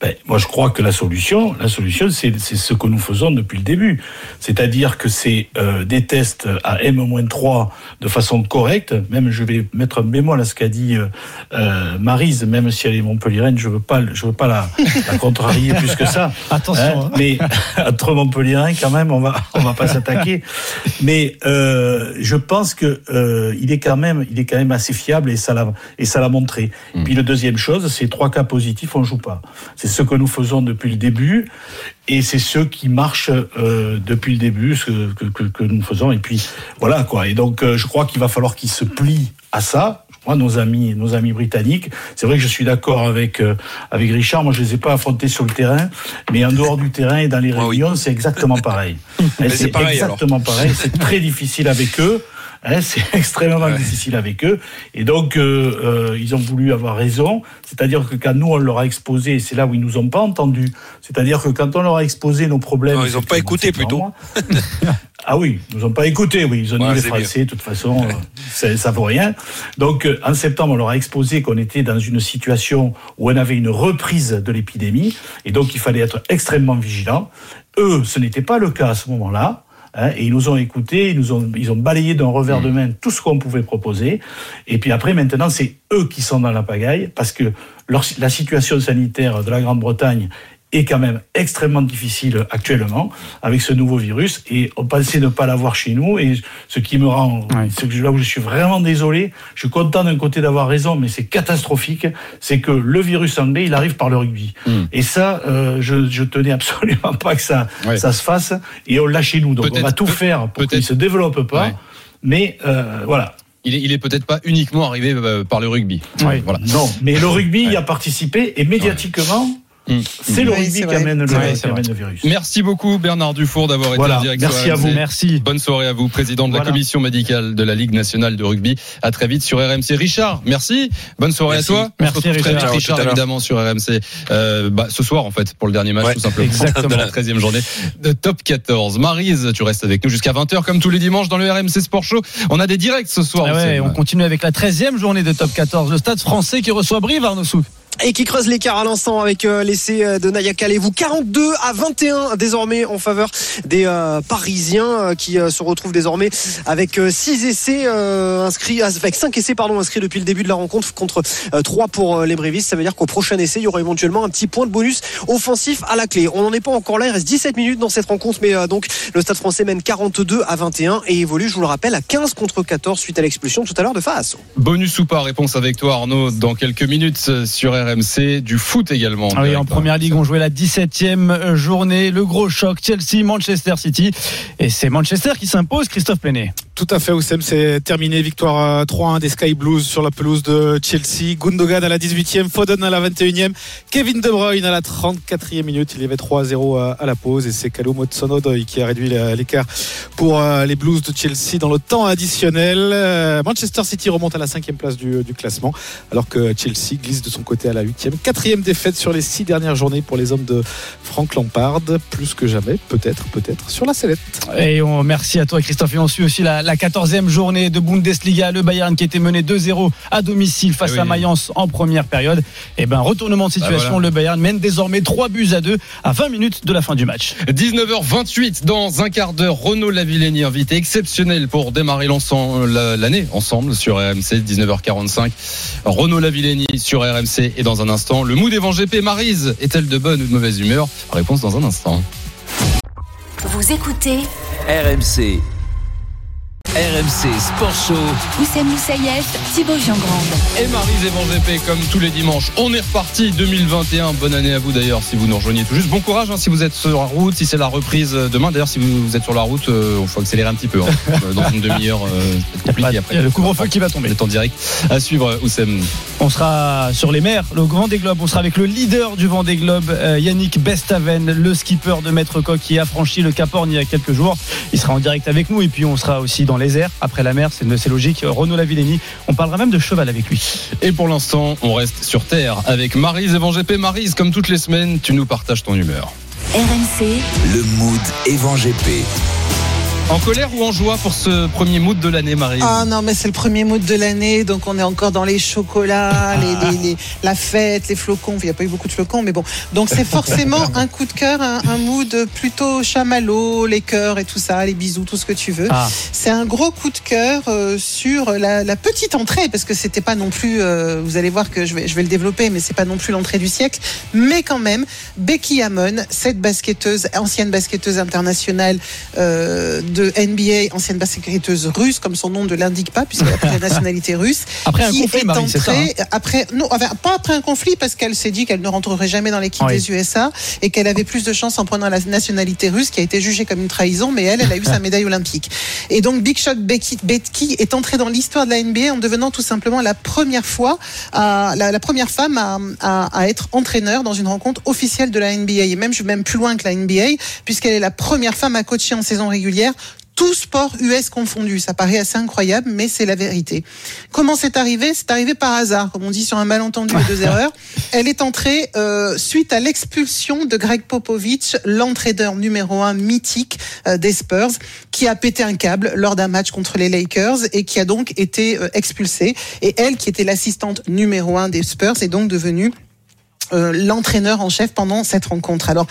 [SPEAKER 12] Ben, moi, je crois que la solution, la solution, c'est c'est ce que nous faisons depuis le début. C'est-à-dire que c'est euh, des tests à M-3 de façon correcte. Même, je vais mettre un bémol à ce qu'a dit euh, euh, Marise, même si elle est montpelliéraine, je veux pas, je veux pas la, la contrarier plus que ça.
[SPEAKER 4] Attention, hein.
[SPEAKER 12] Mais entre montpelliérains, quand même, on va, on va pas s'attaquer. Mais euh, je pense que euh, il est quand même, il est quand même assez fiable et ça l'a, et ça l'a montré. Puis le deuxième chose, c'est trois cas positifs, on joue pas. C'est ce que nous faisons depuis le début et c'est ce qui marche euh, depuis le début, ce que, que, que nous faisons. Et puis voilà quoi. Et donc euh, je crois qu'il va falloir qu'ils se plient à ça. Moi, nos amis, nos amis britanniques, c'est vrai que je suis d'accord avec euh, avec Richard. Moi, je les ai pas affrontés sur le terrain, mais en dehors du terrain et dans les réunions, c'est exactement pareil.
[SPEAKER 8] C'est alors.
[SPEAKER 12] exactement pareil. C'est très difficile avec eux. Hein, c'est extrêmement difficile avec eux. Et donc, euh, euh, ils ont voulu avoir raison. C'est-à-dire que quand nous, on leur a exposé, c'est là où ils nous ont pas entendus. C'est-à-dire que quand on leur a exposé nos problèmes...
[SPEAKER 8] Non, ils ont pas écouté plutôt.
[SPEAKER 12] Ah oui, ils nous ont pas écouté, oui. Ils ont
[SPEAKER 8] Ouais,
[SPEAKER 12] dit les Français, de toute façon, euh, ça, ça vaut rien. Donc, euh, en septembre, on leur a exposé qu'on était dans une situation où on avait une reprise de l'épidémie. Et donc, il fallait être extrêmement vigilant. Eux, ce n'était pas le cas à ce moment-là. Hein, et ils nous ont écoutés, ils nous ont, ils ont balayé d'un revers de main tout ce qu'on pouvait proposer. Et puis après, maintenant, c'est eux qui sont dans la pagaille parce que leur- la situation sanitaire de la Grande-Bretagne est quand même extrêmement difficile actuellement avec ce nouveau virus. Et on pensait ne pas l'avoir chez nous. Et ce qui me rend ce que là où je suis vraiment désolé je suis content d'un côté d'avoir raison mais c'est catastrophique. C'est que le virus anglais il arrive par le rugby. Et ça euh, je, je tenais absolument pas que ça
[SPEAKER 3] Ouais.
[SPEAKER 12] ça se fasse. Et on l'a chez nous. Donc on va tout faire pour qu'il se développe pas.
[SPEAKER 3] Ouais.
[SPEAKER 12] mais euh, voilà.
[SPEAKER 3] Il est, il est peut-être pas uniquement arrivé euh, par le rugby.
[SPEAKER 12] Oui.
[SPEAKER 3] Voilà.
[SPEAKER 12] Non, mais le rugby y a participé et médiatiquement, c'est le
[SPEAKER 3] Oui,
[SPEAKER 12] rugby
[SPEAKER 3] c'est
[SPEAKER 12] qui
[SPEAKER 3] vrai.
[SPEAKER 12] amène le,
[SPEAKER 3] C'est vrai,
[SPEAKER 12] qui
[SPEAKER 3] c'est vrai.
[SPEAKER 12] amène le virus.
[SPEAKER 3] Merci beaucoup Bernard Dufour d'avoir été
[SPEAKER 12] Voilà,
[SPEAKER 3] en direct
[SPEAKER 12] merci à vous.
[SPEAKER 4] Merci.
[SPEAKER 3] Bonne soirée à vous, président de la commission médicale de la Ligue nationale de rugby. À très vite sur RMC. Richard, merci. Bonne soirée
[SPEAKER 8] Merci.
[SPEAKER 3] à toi.
[SPEAKER 4] Merci,
[SPEAKER 3] On se retrouve très
[SPEAKER 4] Richard.
[SPEAKER 3] vite, Richard, évidemment sur RMC. Euh, bah, ce soir en fait pour le dernier match
[SPEAKER 8] Ouais,
[SPEAKER 3] tout simplement
[SPEAKER 4] exactement.
[SPEAKER 3] de la 13e journée de Top 14. Marise, tu restes avec nous jusqu'à 20h comme tous les dimanches dans le RMC Sport Show. On a des directs ce soir.
[SPEAKER 4] Ah ouais, on continue avec la 13e journée de top 14. Le stade français qui reçoit Brive, Arnaud Souk.
[SPEAKER 7] Et qui creuse l'écart à l'instant avec euh, l'essai euh, de Naya Kalevou 42 à 21 désormais en faveur des euh, Parisiens qui se retrouvent désormais avec 6 essais inscrits avec 5 essais pardon inscrits depuis le début de la rencontre contre 3 pour les Brévistes. Ça veut dire qu'au prochain essai il y aura éventuellement un petit point de bonus offensif à la clé. On n'en est pas encore là. Il reste 17 minutes dans cette rencontre mais donc le Stade français mène 42 à 21 et évolue je vous le rappelle à 15 contre 14 suite à l'expulsion tout à l'heure de Faas.
[SPEAKER 3] Bonus ou pas Réponse avec toi Arnaud dans quelques minutes sur RMC. Du foot également.
[SPEAKER 4] Ah oui, en
[SPEAKER 3] hein.
[SPEAKER 4] première ligue, on jouait la 17e journée. Le gros choc, Chelsea, Manchester City. Et c'est Manchester qui s'impose, Christophe Plenet.
[SPEAKER 6] Tout à fait, Oussem, c'est terminé. Victoire euh, 3-1 des Sky Blues sur la pelouse de Chelsea. Gundogan à la 18e, Foden à la 21e, Kevin De Bruyne à la 34e minute. Il y avait 3-0 à- à la pause et c'est Callum Hudson-Odoi qui a réduit la- l'écart pour euh, les Blues de Chelsea dans le temps additionnel. Euh, Manchester City remonte à la 5e place du, classement alors que Chelsea glisse de son côté à la 8e. Quatrième défaite sur les six dernières journées pour les hommes de Frank Lampard. Plus que jamais, peut-être, peut-être, sur la sellette.
[SPEAKER 4] Et on, merci à toi, Christophe. Et on suit aussi la, la 14e journée de Bundesliga. Le Bayern qui était mené 2-0 à domicile face
[SPEAKER 3] Eh oui.
[SPEAKER 4] à Mayence en première période. Et ben retournement de situation.
[SPEAKER 3] Bah voilà.
[SPEAKER 4] Le Bayern mène désormais 3 buts à 2 à 20 minutes de la fin du match.
[SPEAKER 3] 19h28 dans un quart d'heure. Renaud Lavillenie, invité exceptionnel pour démarrer l'année ensemble sur RMC. 19h45. Renaud Lavillenie sur RMC et dans un instant le mood Evan GP. Marise est-elle de bonne ou de mauvaise humeur? Réponse dans un instant.
[SPEAKER 1] Vous écoutez
[SPEAKER 2] RMC. RMC Sport Show.
[SPEAKER 1] Oussem Moussaïef, Thibaut Giangrande.
[SPEAKER 3] Et Marise Evan GP comme tous les dimanches. On est reparti 2021. Bonne année à vous d'ailleurs si vous nous rejoignez tout juste. Bon courage hein, si vous êtes sur la route, si c'est la reprise demain. D'ailleurs si vous, vous êtes sur la route, il faut accélérer un petit peu. hein. Euh, Dans une demi-heure, euh, c'est compliqué
[SPEAKER 4] Il y
[SPEAKER 3] après.
[SPEAKER 4] a le couvre-feu qui va tomber.
[SPEAKER 3] Vous êtes en direct. À suivre Oussem.
[SPEAKER 4] On sera sur les mers, le Vendée Globe. On sera avec le leader du Vendée Globe, euh, Yannick Bestaven, le skipper de Maître Coq qui a franchi le Cap Horn il y a quelques jours. Il sera en direct avec nous et puis on sera aussi dans les airs après la mer. C'est c'est logique. Renaud Lavillenie. On parlera même de cheval avec lui.
[SPEAKER 3] Et pour l'instant, on reste sur Terre avec Marise Evan GP. Marise, comme toutes les semaines, tu nous partages ton humeur.
[SPEAKER 1] RMC,
[SPEAKER 2] Le mood Evan GP.
[SPEAKER 3] En colère ou en joie pour ce premier mood de l'année, Marise
[SPEAKER 5] Ah non, mais c'est le premier mood de l'année, donc on est encore dans les chocolats, les, les- les- la fête, les flocons. Il n'y a pas eu beaucoup de flocons, mais bon. Donc c'est forcément un coup de cœur, un, un mood plutôt chamallow, les cœurs et tout ça, les bisous, tout ce que tu veux.
[SPEAKER 4] Ah.
[SPEAKER 5] C'est un gros coup de cœur euh, sur la, la petite entrée, parce que c'était pas non plus, euh, vous allez voir que je vais, je vais le développer, mais c'est pas non plus l'entrée du siècle. Mais quand même, Becky Hammon, cette basketteuse, ancienne basketteuse internationale euh, de NBA, ancienne basketteuse russe, comme son nom ne l'indique pas, puisqu'elle a pris la nationalité russe.
[SPEAKER 4] Après un
[SPEAKER 5] qui
[SPEAKER 4] conflit,
[SPEAKER 5] est
[SPEAKER 4] Marie, ça, hein
[SPEAKER 5] entrée après, non, enfin, pas après un conflit, parce qu'elle s'est dit qu'elle ne rentrerait jamais dans l'équipe
[SPEAKER 4] Oui.
[SPEAKER 5] des USA et qu'elle avait plus de chance en prenant la nationalité russe, qui a été jugée comme une trahison, mais elle, elle a eu sa médaille olympique. Et donc Big Shot Becky est entrée dans l'histoire de la NBA en devenant tout simplement la première fois, à, la, la première femme à, à- à être entraîneur dans une rencontre officielle de la NBA. Et même, je vais même plus loin que la NBA, puisqu'elle est la première femme à coacher en saison régulière tout sport US confondu. Ça paraît assez incroyable, mais c'est la vérité. Comment c'est arrivé? C'est arrivé par hasard, comme on dit sur un malentendu et deux erreurs. Elle est entrée euh, suite à l'expulsion de Greg Popovich, l'entraîneur numéro un mythique euh, des Spurs, qui a pété un câble lors d'un match contre les Lakers et qui a donc été euh, expulsé. Et elle, qui était l'assistante numéro un des Spurs, est donc devenue euh, l'entraîneur en chef pendant cette rencontre. Alors,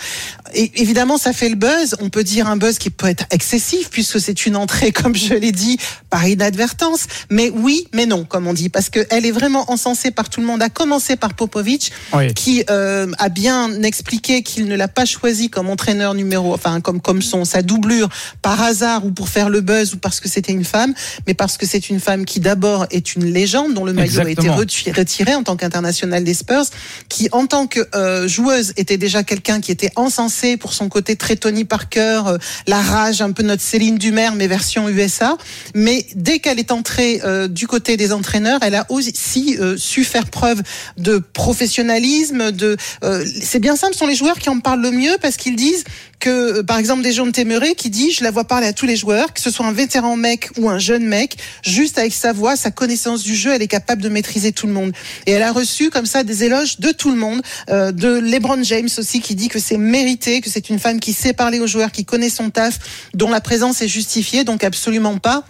[SPEAKER 5] évidemment, ça fait le buzz. On peut dire un buzz qui peut être excessif puisque c'est une entrée, comme je l'ai dit, par inadvertance. Mais oui, mais non, comme on dit, parce qu'elle est vraiment encensée par tout le monde, à commencer par Popovic,
[SPEAKER 4] Oui.
[SPEAKER 5] qui euh, a bien expliqué qu'il ne l'a pas choisi comme entraîneur numéro, enfin comme comme son sa doublure par hasard ou pour faire le buzz ou parce que c'était une femme, mais parce que c'est une femme qui d'abord est une légende dont le maillot a été retiré en tant qu'international des Spurs, qui en tant que euh, joueuse était déjà quelqu'un qui était encensé pour son côté très Tony Parker, euh, la rage, un peu notre Céline Dumer mais version USA. Mais dès qu'elle est entrée euh, du côté des entraîneurs, elle a aussi euh, su faire preuve de professionnalisme. De, euh, c'est bien simple, ce sont les joueurs qui en parlent le mieux parce qu'ils disent que, euh, par exemple, des gens de Téméré qui dit, je la vois parler à tous les joueurs, que ce soit un vétéran mec ou un jeune mec, juste avec sa voix, sa connaissance du jeu, elle est capable de maîtriser tout le monde. Et elle a reçu comme ça des éloges de tout le monde, euh, de LeBron James aussi qui dit que c'est mérité, que c'est une femme qui sait parler aux joueurs, qui connaît son taf, dont la présence est justifiée, donc absolument pas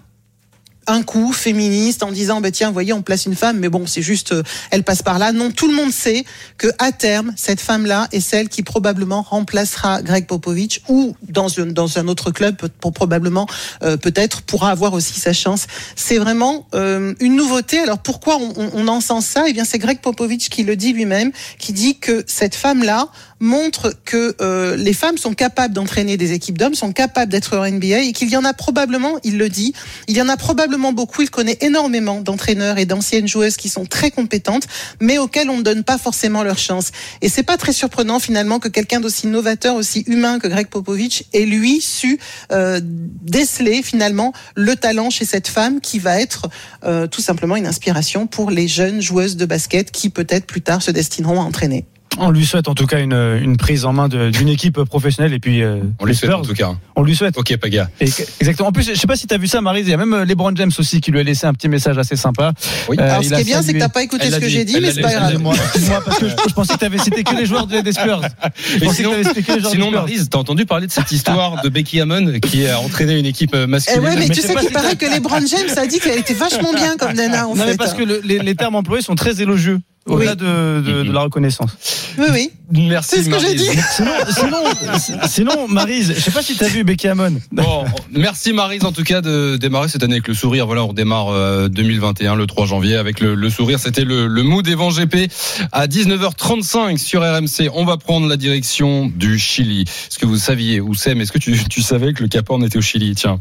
[SPEAKER 5] un coup féministe en disant bah tiens voyez on place une femme mais bon c'est juste euh, elle passe par là. Non tout le monde sait que à terme cette femme là est celle qui probablement remplacera Greg Popovich ou dans un dans un autre club pour probablement euh, peut-être pourra avoir aussi sa chance. C'est vraiment euh, une nouveauté. Alors pourquoi on, on, on encense ça? Eh bien c'est Greg Popovich qui le dit lui-même qui dit que cette femme là montre que euh, les femmes sont capables d'entraîner des équipes d'hommes, sont capables d'être en NBA et qu'il y en a probablement, il le dit, il y en a probablement beaucoup, il connaît énormément d'entraîneurs et d'anciennes joueuses qui sont très compétentes, mais auxquelles on ne donne pas forcément leur chance. Et c'est pas très surprenant finalement que quelqu'un d'aussi novateur, aussi humain que Greg Popovich ait lui su euh, déceler finalement le talent chez cette femme qui va être euh, tout simplement une inspiration pour les jeunes joueuses de basket qui peut-être plus tard se destineront à entraîner.
[SPEAKER 4] On lui souhaite en tout cas une, une prise en main d'une équipe professionnelle et puis euh,
[SPEAKER 3] On lui souhaite
[SPEAKER 4] Spurs,
[SPEAKER 3] en tout cas.
[SPEAKER 4] On lui souhaite.
[SPEAKER 3] Ok, Paga.
[SPEAKER 4] Et exactement. En plus, je sais pas si tu as vu ça, Marise. Il y a même euh, LeBron James aussi qui lui a laissé un petit message assez sympa.
[SPEAKER 3] Oui.
[SPEAKER 4] Euh,
[SPEAKER 5] Alors, ce qui est bien, c'est que t'as pas écouté
[SPEAKER 3] Elle
[SPEAKER 5] ce que j'ai dit, mais c'est pas grave.
[SPEAKER 4] Excusez-moi, excusez-moi, parce que je, je pensais que t'avais cité que les joueurs des des Spurs. Je
[SPEAKER 3] Mais
[SPEAKER 4] pensais
[SPEAKER 3] sinon,
[SPEAKER 4] que t'avais cité que les joueurs
[SPEAKER 3] sinon
[SPEAKER 4] des Spurs.
[SPEAKER 3] Marise, t'as entendu parler de cette histoire de Becky Hammon qui a entraîné une équipe euh,
[SPEAKER 5] Eh
[SPEAKER 3] masculine?
[SPEAKER 5] ouais, mais,
[SPEAKER 4] Mais
[SPEAKER 5] tu
[SPEAKER 4] c'est
[SPEAKER 5] sais qu'il
[SPEAKER 4] si
[SPEAKER 5] paraît que LeBron James a dit qu'elle était vachement bien comme nana, en
[SPEAKER 4] non,
[SPEAKER 5] fait.
[SPEAKER 4] mais parce que le- les, les termes employés sont très élogieux. Au-delà
[SPEAKER 5] Oui.
[SPEAKER 4] de, de- de la reconnaissance.
[SPEAKER 5] Oui, oui.
[SPEAKER 3] Merci
[SPEAKER 5] C'est ce que j'ai dit.
[SPEAKER 4] Sinon, sinon, sinon, Marise, je sais pas si t'as vu Becky Hammon.
[SPEAKER 3] Bon, merci Marise en tout cas de démarrer cette année avec le sourire. Voilà, on démarre euh, 2021 le 3 janvier avec le, le sourire. C'était le, le mood Evan GP à 19h35 sur RMC. On va prendre la direction du Chili. Est-ce que vous saviez, Oussem, est-ce que tu, tu savais que le Cap Horn était au Chili? Tiens.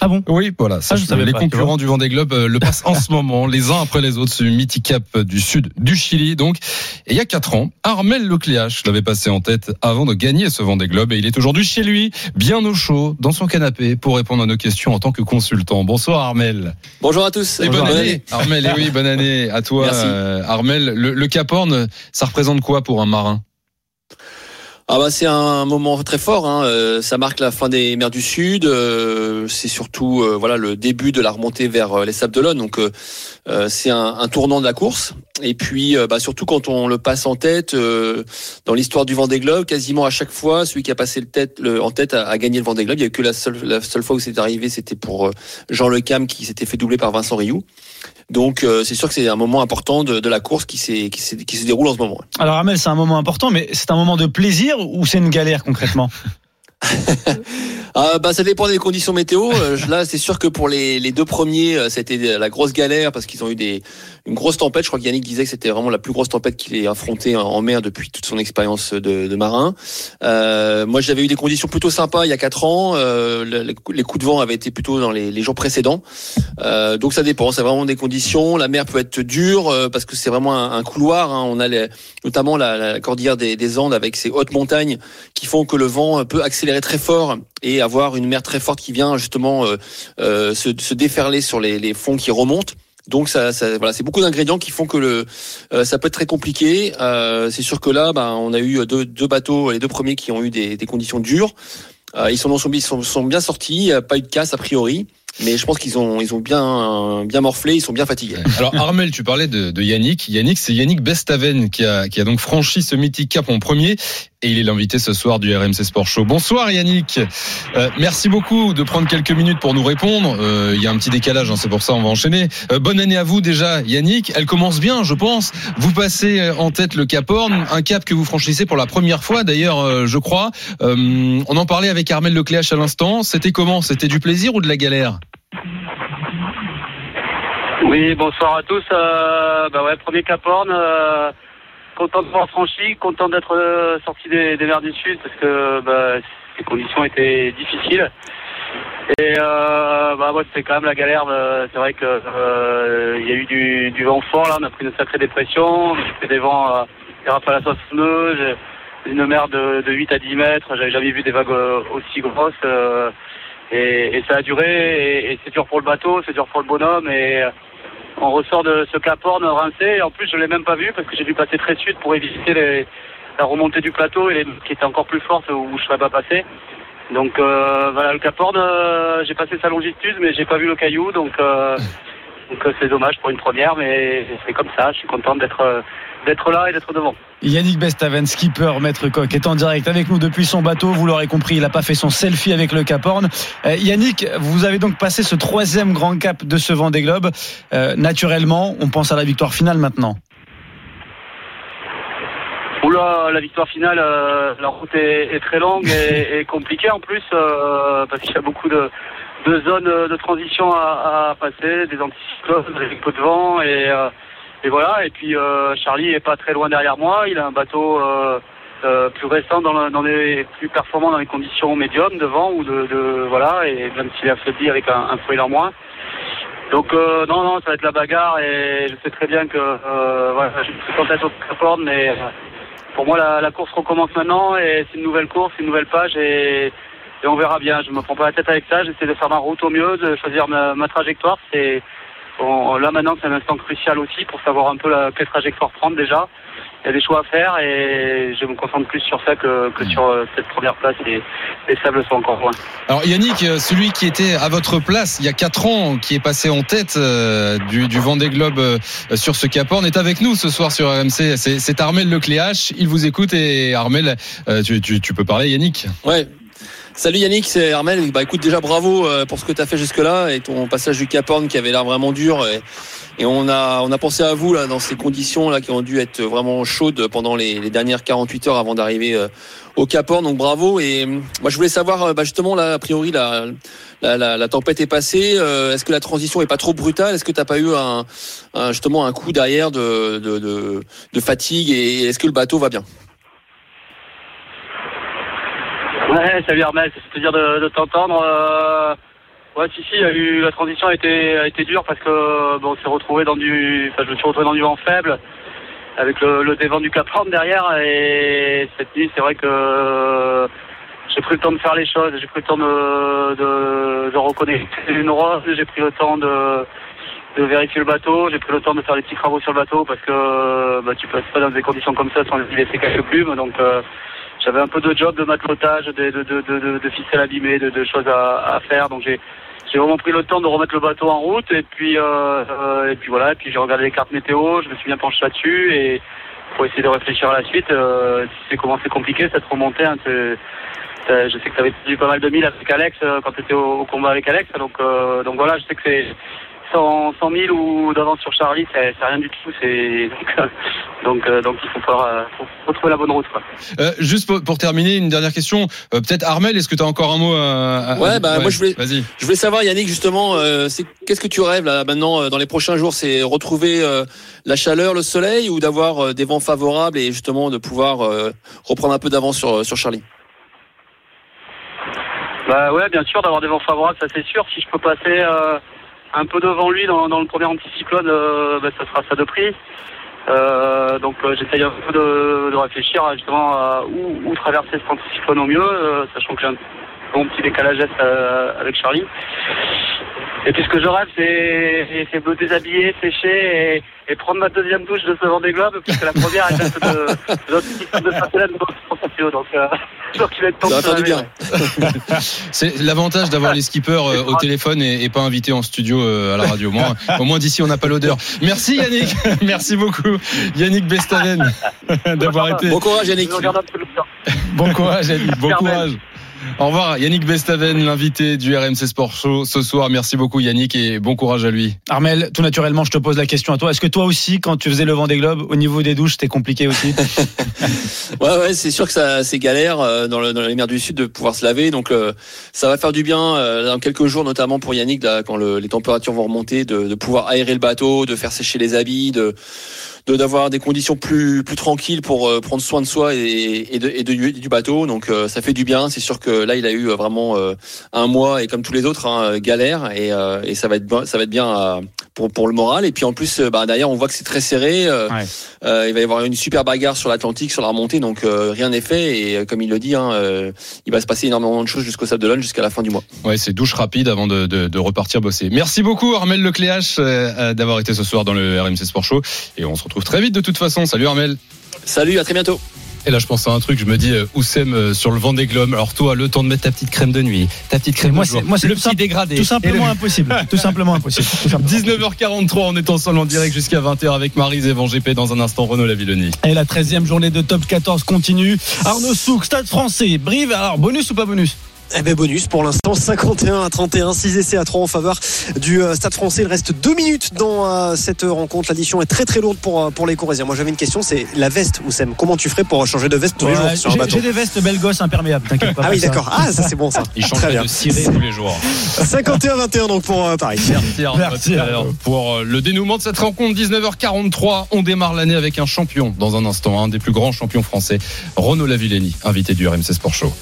[SPEAKER 4] Ah bon?
[SPEAKER 3] Oui, voilà.
[SPEAKER 4] Ah, je savais
[SPEAKER 3] les
[SPEAKER 4] pas,
[SPEAKER 3] concurrents du Vendée Globe euh, le passent en ce moment, les uns après les autres, ce mythique Cap du sud du Chili. Donc, et il y a quatre ans, Armel Lecléache l'avait passé en tête avant de gagner ce Vendée Globe et il est aujourd'hui chez lui, bien au chaud, dans son canapé, pour répondre à nos questions en tant que consultant. Bonsoir Armel.
[SPEAKER 13] Bonjour à tous.
[SPEAKER 3] Et bonne année. Armel, et oui, bonne année à toi.
[SPEAKER 13] Merci.
[SPEAKER 3] euh, Armel, le, le Cap Horn, ça représente quoi pour un marin?
[SPEAKER 13] Ah bah c'est un moment très fort. Hein. euh, Ça marque la fin des mers du Sud. euh, C'est surtout euh, voilà le début de la remontée vers les Sables d'Olonne. Donc c'est un, un tournant de la course. Et puis bah, surtout quand on le passe en tête dans l'histoire du Vendée Globe, quasiment à chaque fois celui qui a passé le tête le, en tête a, a gagné le Vendée Globe. Il y a eu que la seule la seule fois où c'est arrivé, c'était pour Jean Le Cam qui s'était fait doubler par Vincent Rioux. Donc euh, c'est sûr que c'est un moment important de, de la course qui, qui se déroule en ce moment.
[SPEAKER 4] Alors, Amel, c'est un moment important, mais c'est un moment de plaisir ou c'est une galère concrètement?
[SPEAKER 13] Ah bah ça dépend des conditions météo. Euh, Là c'est sûr que pour les, deux premiers euh, c'était la grosse galère parce qu'ils ont eu des une grosse tempête. Je crois que Yannick disait que c'était vraiment la plus grosse tempête qu'il ait affrontée en- mer depuis toute son expérience de, marin. Euh, moi j'avais eu des conditions plutôt sympas il y a quatre ans. Le- les coups- de vent avaient été plutôt dans les, jours précédents. Donc ça dépend. C'est vraiment des conditions. La mer peut être dure parce que c'est vraiment un, couloir. hein. On a notamment la, cordillère des, des Andes avec ces hautes montagnes qui font que le vent peut accélérer très fort et avoir une mer très forte qui vient justement euh, euh, se, déferler sur les, fonds qui remontent. Donc ça, voilà, c'est beaucoup d'ingrédients qui font que euh, ça peut être très compliqué. C'est sûr que là, ben, on a eu deux, bateaux, les deux premiers qui ont eu des, conditions dures. Ils sont, ils sont, bien sortis, pas eu de casse a priori. Mais je pense qu'ils ont, bien, bien morflé, ils sont bien fatigués.
[SPEAKER 3] Alors Armel, tu parlais de, de Yannick. Yannick, c'est Yannick Bestaven qui a, qui a donc franchi ce mythique cap en premier et il est l'invité ce soir du RMC Sport Show. Bonsoir Yannick. Euh, merci beaucoup de prendre quelques minutes pour nous répondre. Euh, Il y a un petit décalage, hein, c'est pour ça on va enchaîner. Euh, bonne année à vous déjà Yannick. Elle commence bien, je pense. Vous passez en tête le Cap Horn, un cap que vous franchissez pour la première fois d'ailleurs, euh, je crois. Euh, on en parlait avec Armel Lecléache à l'instant. C'était comment? C'était du plaisir ou de la galère?
[SPEAKER 14] Oui, bonsoir à tous. Euh, bah ouais, premier Cap Horn, euh, content de m'avoir franchi, content d'être euh, sorti des, mers du Sud parce que bah, les conditions étaient difficiles. Et euh, bah ouais, c'était quand même la galère. euh, C'est vrai que il y a eu du, vent fort là, on a pris une sacrée dépression, j'ai fait des vents, des rafales à 60 nœuds, j'ai une mer de, de 8 à 10 mètres, j'avais jamais vu des vagues aussi grosses. et, ça a duré, et, et c'est dur pour le bateau, c'est dur pour le bonhomme, et on ressort de ce Cap rincé, et en plus je l'ai même pas vu parce que j'ai dû passer très sud pour éviter la remontée du plateau qui était encore plus forte où je serais pas passé. Donc euh, voilà, le Cap euh, j'ai passé sa longitude, mais j'ai pas vu le caillou, donc euh, donc euh, c'est dommage pour une première, mais c'est comme ça. Je suis content d'être euh, d'être là et d'être devant.
[SPEAKER 4] Yannick Bestaven, skipper, maître coq, est en direct avec nous depuis son bateau. Vous l'aurez compris, il n'a pas fait son selfie avec le Cap Horn. Euh, Yannick, vous avez donc passé ce troisième grand cap de ce Vendée Globe. Euh, naturellement, on pense à la victoire finale maintenant.
[SPEAKER 14] Oula, la victoire finale, euh, la route est, est très longue et, et compliquée en plus parce qu'il y a beaucoup de, de zones de transition à, à passer, des anticyclones, des peu de vent et, euh, et voilà. Et puis euh, Charlie est pas très loin derrière moi. Il a un bateau euh, euh, plus récent dans, le- dans les plus performants dans les conditions médium de vent ou de, de voilà et même s'il est affaibli avec un, un foil en moins. Donc euh, non, non, ça va être la bagarre et je sais très bien que euh, voilà, je suis en tête au mais euh, pour moi la, la course recommence maintenant et c'est une nouvelle course, une nouvelle page et, et on verra bien. Je me prends pas la tête avec ça, j'essaie de faire ma route au mieux, de choisir ma, ma trajectoire. C'est on- là maintenant c'est un instant crucial aussi pour savoir un peu la, quelle trajectoire prendre déjà. Il y a des choix à faire et je me concentre plus sur ça que, que sur euh, cette première place et les sables sont encore loin.
[SPEAKER 3] Alors Yannick, euh, celui qui était à votre place il y a 4 ans, qui est passé en tête euh, du, du Vendée Globe euh, sur ce Cap Horn, est avec nous ce soir sur RMC. C'est c'est Armel Lecléache. Il vous écoute et Armel, euh, tu, tu, tu peux parler Yannick.
[SPEAKER 13] Ouais. Salut Yannick, c'est Armel. Bah écoute déjà bravo euh, pour ce que tu fait jusque-là et ton passage du Cap Horn qui avait l'air vraiment dur et, on a on a pensé à vous là dans ces conditions là qui ont dû être vraiment chaudes pendant les, dernières 48 heures avant d'arriver euh, au Cap Horn. Donc bravo et euh, moi je voulais savoir bah, justement là a priori la la, la, tempête est passée. Est-ce que la transition est pas trop brutale? Est-ce que t'as pas eu un, un- justement un coup derrière de de, de, de fatigue et est-ce que le bateau va bien?
[SPEAKER 14] Salut Armel, c'est plaisir de, t'entendre. Euh, ouais, si, si, la transition a été, dure parce que bon, retrouvé dans du, je me suis retrouvé dans du vent faible avec le, le dévent du Cap Horn derrière et cette nuit, c'est vrai que j'ai pris le temps de faire les choses, j'ai pris le temps de, reconnecter une rose, j'ai pris le temps de, vérifier le bateau, j'ai pris le temps de faire des petits travaux sur le bateau parce que bah, tu passes pas dans des conditions comme ça sans laisser quelques plumes, euh, j'avais un peu de job, de matelotage, de, de, de, de, ficelles abîmées, de, de choses à, à faire. Donc j'ai j'ai vraiment pris le temps de remettre le bateau en route et puis euh, euh, et puis voilà. Et puis j'ai regardé les cartes météo, je me suis bien penché là-dessus et pour essayer de réfléchir à la suite. Euh, sais comment c'est compliqué cette remontée. Hein, c'est- c'est- je sais que tu avais perdu pas mal de milles avec Alex euh, quand tu étais au, au combat avec Alex. Donc euh, donc voilà, je sais que c'est 100, 100 000 ou d'avance sur Charlie, c'est rien du tout. C'est donc euh, donc, euh, donc il faut, faire, euh, faut, faut trouver la bonne route. Quoi.
[SPEAKER 3] Euh, juste pour, pour terminer, une dernière question. Euh, Peut-être Armel, est-ce que tu as encore un mot à, à-
[SPEAKER 13] Ouais, bah moi je voulais,
[SPEAKER 3] Vas-y.
[SPEAKER 13] je voulais savoir Yannick justement, euh, c'est qu'est-ce que tu rêves là maintenant dans les prochains jours, c'est retrouver euh, la chaleur, le soleil ou d'avoir euh, des vents favorables et justement de pouvoir euh, reprendre un peu d'avance sur sur Charlie?
[SPEAKER 14] Bah ouais, bien sûr, d'avoir des vents favorables, ça c'est sûr. Si je peux passer euh, un peu devant lui dans, le premier anticyclone, euh, bah, ça sera ça de prix. Euh, donc euh, j'essaye un peu de, réfléchir à, justement à où, où traverser cet anticyclone au mieux, euh, sachant que j'ai un bon petit décalage est, euh, avec Charlie. Et puis ce que je rêve, c'est c'est me déshabiller, sécher et, et prendre ma deuxième douche de ce Vendée Globe, puisque la première elle date de, de, de, de. Donc, euh, donc il va être temps
[SPEAKER 13] Ça va
[SPEAKER 14] de
[SPEAKER 13] faire
[SPEAKER 14] se
[SPEAKER 13] du bien.
[SPEAKER 3] C'est l'avantage d'avoir les skippers euh, au téléphone et, et pas invités en studio euh, à la radio. Au moins, au moins d'ici, on n'a pas l'odeur. Merci Yannick. Merci beaucoup. Yannick Bestaven d'avoir été.
[SPEAKER 13] Bon courage Yannick.
[SPEAKER 3] Bon courage Yannick. Bon courage. Au revoir Yannick Bestaven, l'invité du RMC Sport Show ce soir. Merci beaucoup Yannick et bon courage à lui.
[SPEAKER 4] Armel, tout naturellement, je te pose la question à toi. Est-ce que toi aussi, quand tu faisais le vent des globes, au niveau des douches, c'était compliqué aussi
[SPEAKER 13] Ouais, ouais, c'est sûr que ça, c'est galère euh, dans, le, dans les mers du Sud de pouvoir se laver. Donc, euh, ça va faire du bien euh, dans quelques jours, notamment pour Yannick, là, quand le- les températures vont remonter, de, de pouvoir aérer le bateau, de faire sécher les habits, de de- d'avoir des conditions plus plus tranquilles pour euh, prendre soin de soi et, et, de, et de- du bateau. Donc, euh, ça fait du bien. C'est sûr que là, il a eu euh, vraiment un mois et comme tous les autres, hein, galère et, et ça va être bien- ça va être bien pour pour le moral. Et puis en plus, bah, derrière, on voit que c'est très serré. il va y avoir une super bagarre sur l'Atlantique, sur la remontée, donc rien n'est fait. Et comme il le dit, hein, il va se passer énormément de choses jusqu'au Sable d'Olonne, jusqu'à la fin du mois.
[SPEAKER 3] Ouais, c'est douche rapide avant de, de, de repartir bosser. Merci beaucoup Armel Lecléache d'avoir été ce soir dans le RMC Sport Show et on se retrouve très vite de toute façon. Salut Armel.
[SPEAKER 13] Salut, à très bientôt.
[SPEAKER 3] Et là, je pense à un truc, je me dis, euh, Oussem euh, sur le vent des globes. Alors toi, le temps de mettre ta petite crème de nuit, ta petite crème
[SPEAKER 4] Moi,
[SPEAKER 3] de jour,
[SPEAKER 4] c'est moi, c'est
[SPEAKER 3] le
[SPEAKER 4] tout,
[SPEAKER 3] petit
[SPEAKER 4] simple-
[SPEAKER 3] dégradé.
[SPEAKER 4] tout simplement
[SPEAKER 3] le-
[SPEAKER 4] impossible. Tout simplement impossible. Tout simplement.
[SPEAKER 3] 19h43, on est ensemble en direct jusqu'à 20h avec Marise et Van GP dans un instant, Renaud Lavilloni.
[SPEAKER 4] Et la 13e journée de top 14 continue. Arnaud Souk, Stade français, Brive. Alors, bonus ou pas bonus?
[SPEAKER 7] Eh ben bonus pour l'instant 51 à 31 6 essais à 3 en faveur du euh, Stade français il reste deux minutes dans euh, cette rencontre l'addition est très très lourde pour, euh, pour les Corésiens moi j'avais une question c'est la veste Oussem comment tu ferais pour changer de veste tous les jours sur un
[SPEAKER 4] J'ai
[SPEAKER 7] bateau
[SPEAKER 4] j'ai des vestes belles gosses imperméables, t'inquiète pas.
[SPEAKER 7] ah oui
[SPEAKER 4] ça.
[SPEAKER 7] d'accord ah ça c'est bon ça
[SPEAKER 3] Il change
[SPEAKER 7] très bien
[SPEAKER 3] de ciré tous les jours.
[SPEAKER 7] 51 21 donc pour euh, Paris
[SPEAKER 3] Merci Arnaud,
[SPEAKER 4] Merci.
[SPEAKER 3] Pour euh, le dénouement de cette rencontre, 19h43, on démarre l'année avec un champion dans un instant, un des plus grands champions français, Renaud Lavilleni, invité du RMC Sport Show.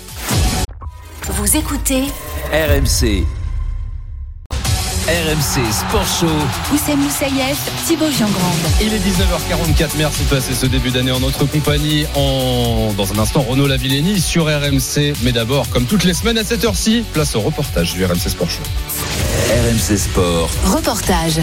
[SPEAKER 1] Vous écoutez
[SPEAKER 2] RMC. RMC Sport Show.
[SPEAKER 1] Oussem Moussaïef, Thibaut Giangrande.
[SPEAKER 3] Il est 19h44, merci de passer ce début d'année en notre compagnie. En... Dans un instant, Renaud Lavilleni sur RMC. Mais d'abord, comme toutes les semaines à cette heure-ci, place au reportage du RMC Sport Show.
[SPEAKER 2] RMC Sport.
[SPEAKER 1] Reportage.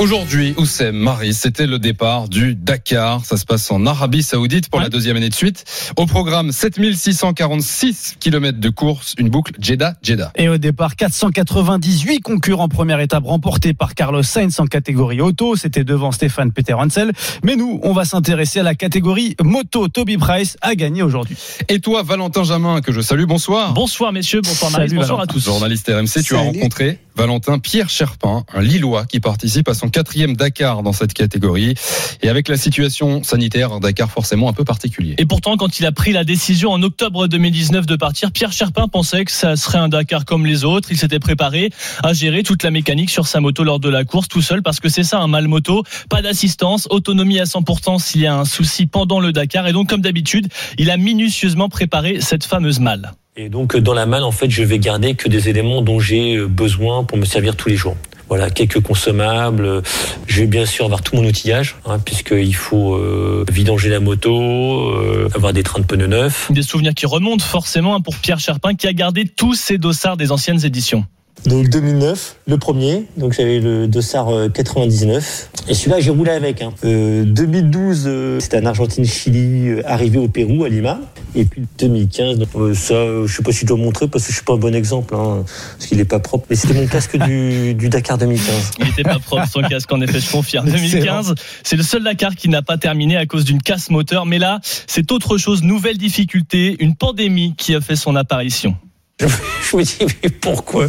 [SPEAKER 3] Aujourd'hui, Oussem, Marie, c'était le départ du Dakar. Ça se passe en Arabie Saoudite pour la deuxième année de suite. Au programme, 7646 km de course, une boucle Jeddah-Jeddah.
[SPEAKER 4] Et au départ, 498 concurrents première étape remportée par Carlos Sainz en catégorie auto. C'était devant Stéphane Peter Hansel. Mais nous, on va s'intéresser à la catégorie moto. Toby Price a gagné aujourd'hui.
[SPEAKER 3] Et toi, Valentin Jamin, que je salue, bonsoir.
[SPEAKER 15] Bonsoir messieurs, bonsoir Marie,
[SPEAKER 4] Salut,
[SPEAKER 15] bonsoir
[SPEAKER 4] Valentin.
[SPEAKER 15] à tous.
[SPEAKER 3] Journaliste RMC, tu as rencontré Valentin Pierre Cherpin, un Lillois qui participe à son quatrième Dakar dans cette catégorie. Et avec la situation sanitaire, un Dakar forcément un peu particulier.
[SPEAKER 15] Et pourtant, quand il a pris la décision en octobre 2019 de partir, Pierre Cherpin pensait que ça serait un Dakar comme les autres. Il s'était préparé à gérer toute la mécanique sur sa moto lors de la course tout seul parce que c'est ça un mal moto. Pas d'assistance, autonomie à 100% s'il y a un souci pendant le Dakar. Et donc, comme d'habitude, il a minutieusement préparé cette fameuse malle.
[SPEAKER 16] Et donc dans la malle, en fait, je vais garder que des éléments dont j'ai euh, besoin pour me servir tous les jours. Voilà, quelques consommables. Je vais bien sûr avoir tout mon outillage, hein, puisqu'il faut euh, vidanger la moto, euh, avoir des trains de pneus neufs.
[SPEAKER 15] Des souvenirs qui remontent forcément hein, pour Pierre Cherpin qui a gardé tous ses dossards des anciennes éditions.
[SPEAKER 16] Donc 2009, le premier, donc j'avais le Dossard euh, 99. Et celui-là, j'ai roulé avec. Hein. Euh, 2012, euh, c'était en Argentine-Chili, euh, arrivé au Pérou, à Lima. Et puis 2015, donc, euh, ça, euh, je sais pas si je dois montrer parce que je suis pas un bon exemple, hein, parce qu'il est pas propre. Mais c'était mon casque du, du Dakar 2015.
[SPEAKER 15] Il n'était pas propre son casque, en effet, je confirme. 2015, c'est le seul Dakar qui n'a pas terminé à cause d'une casse moteur. Mais là, c'est autre chose, nouvelle difficulté, une pandémie qui a fait son apparition.
[SPEAKER 16] Je me dis, mais pourquoi?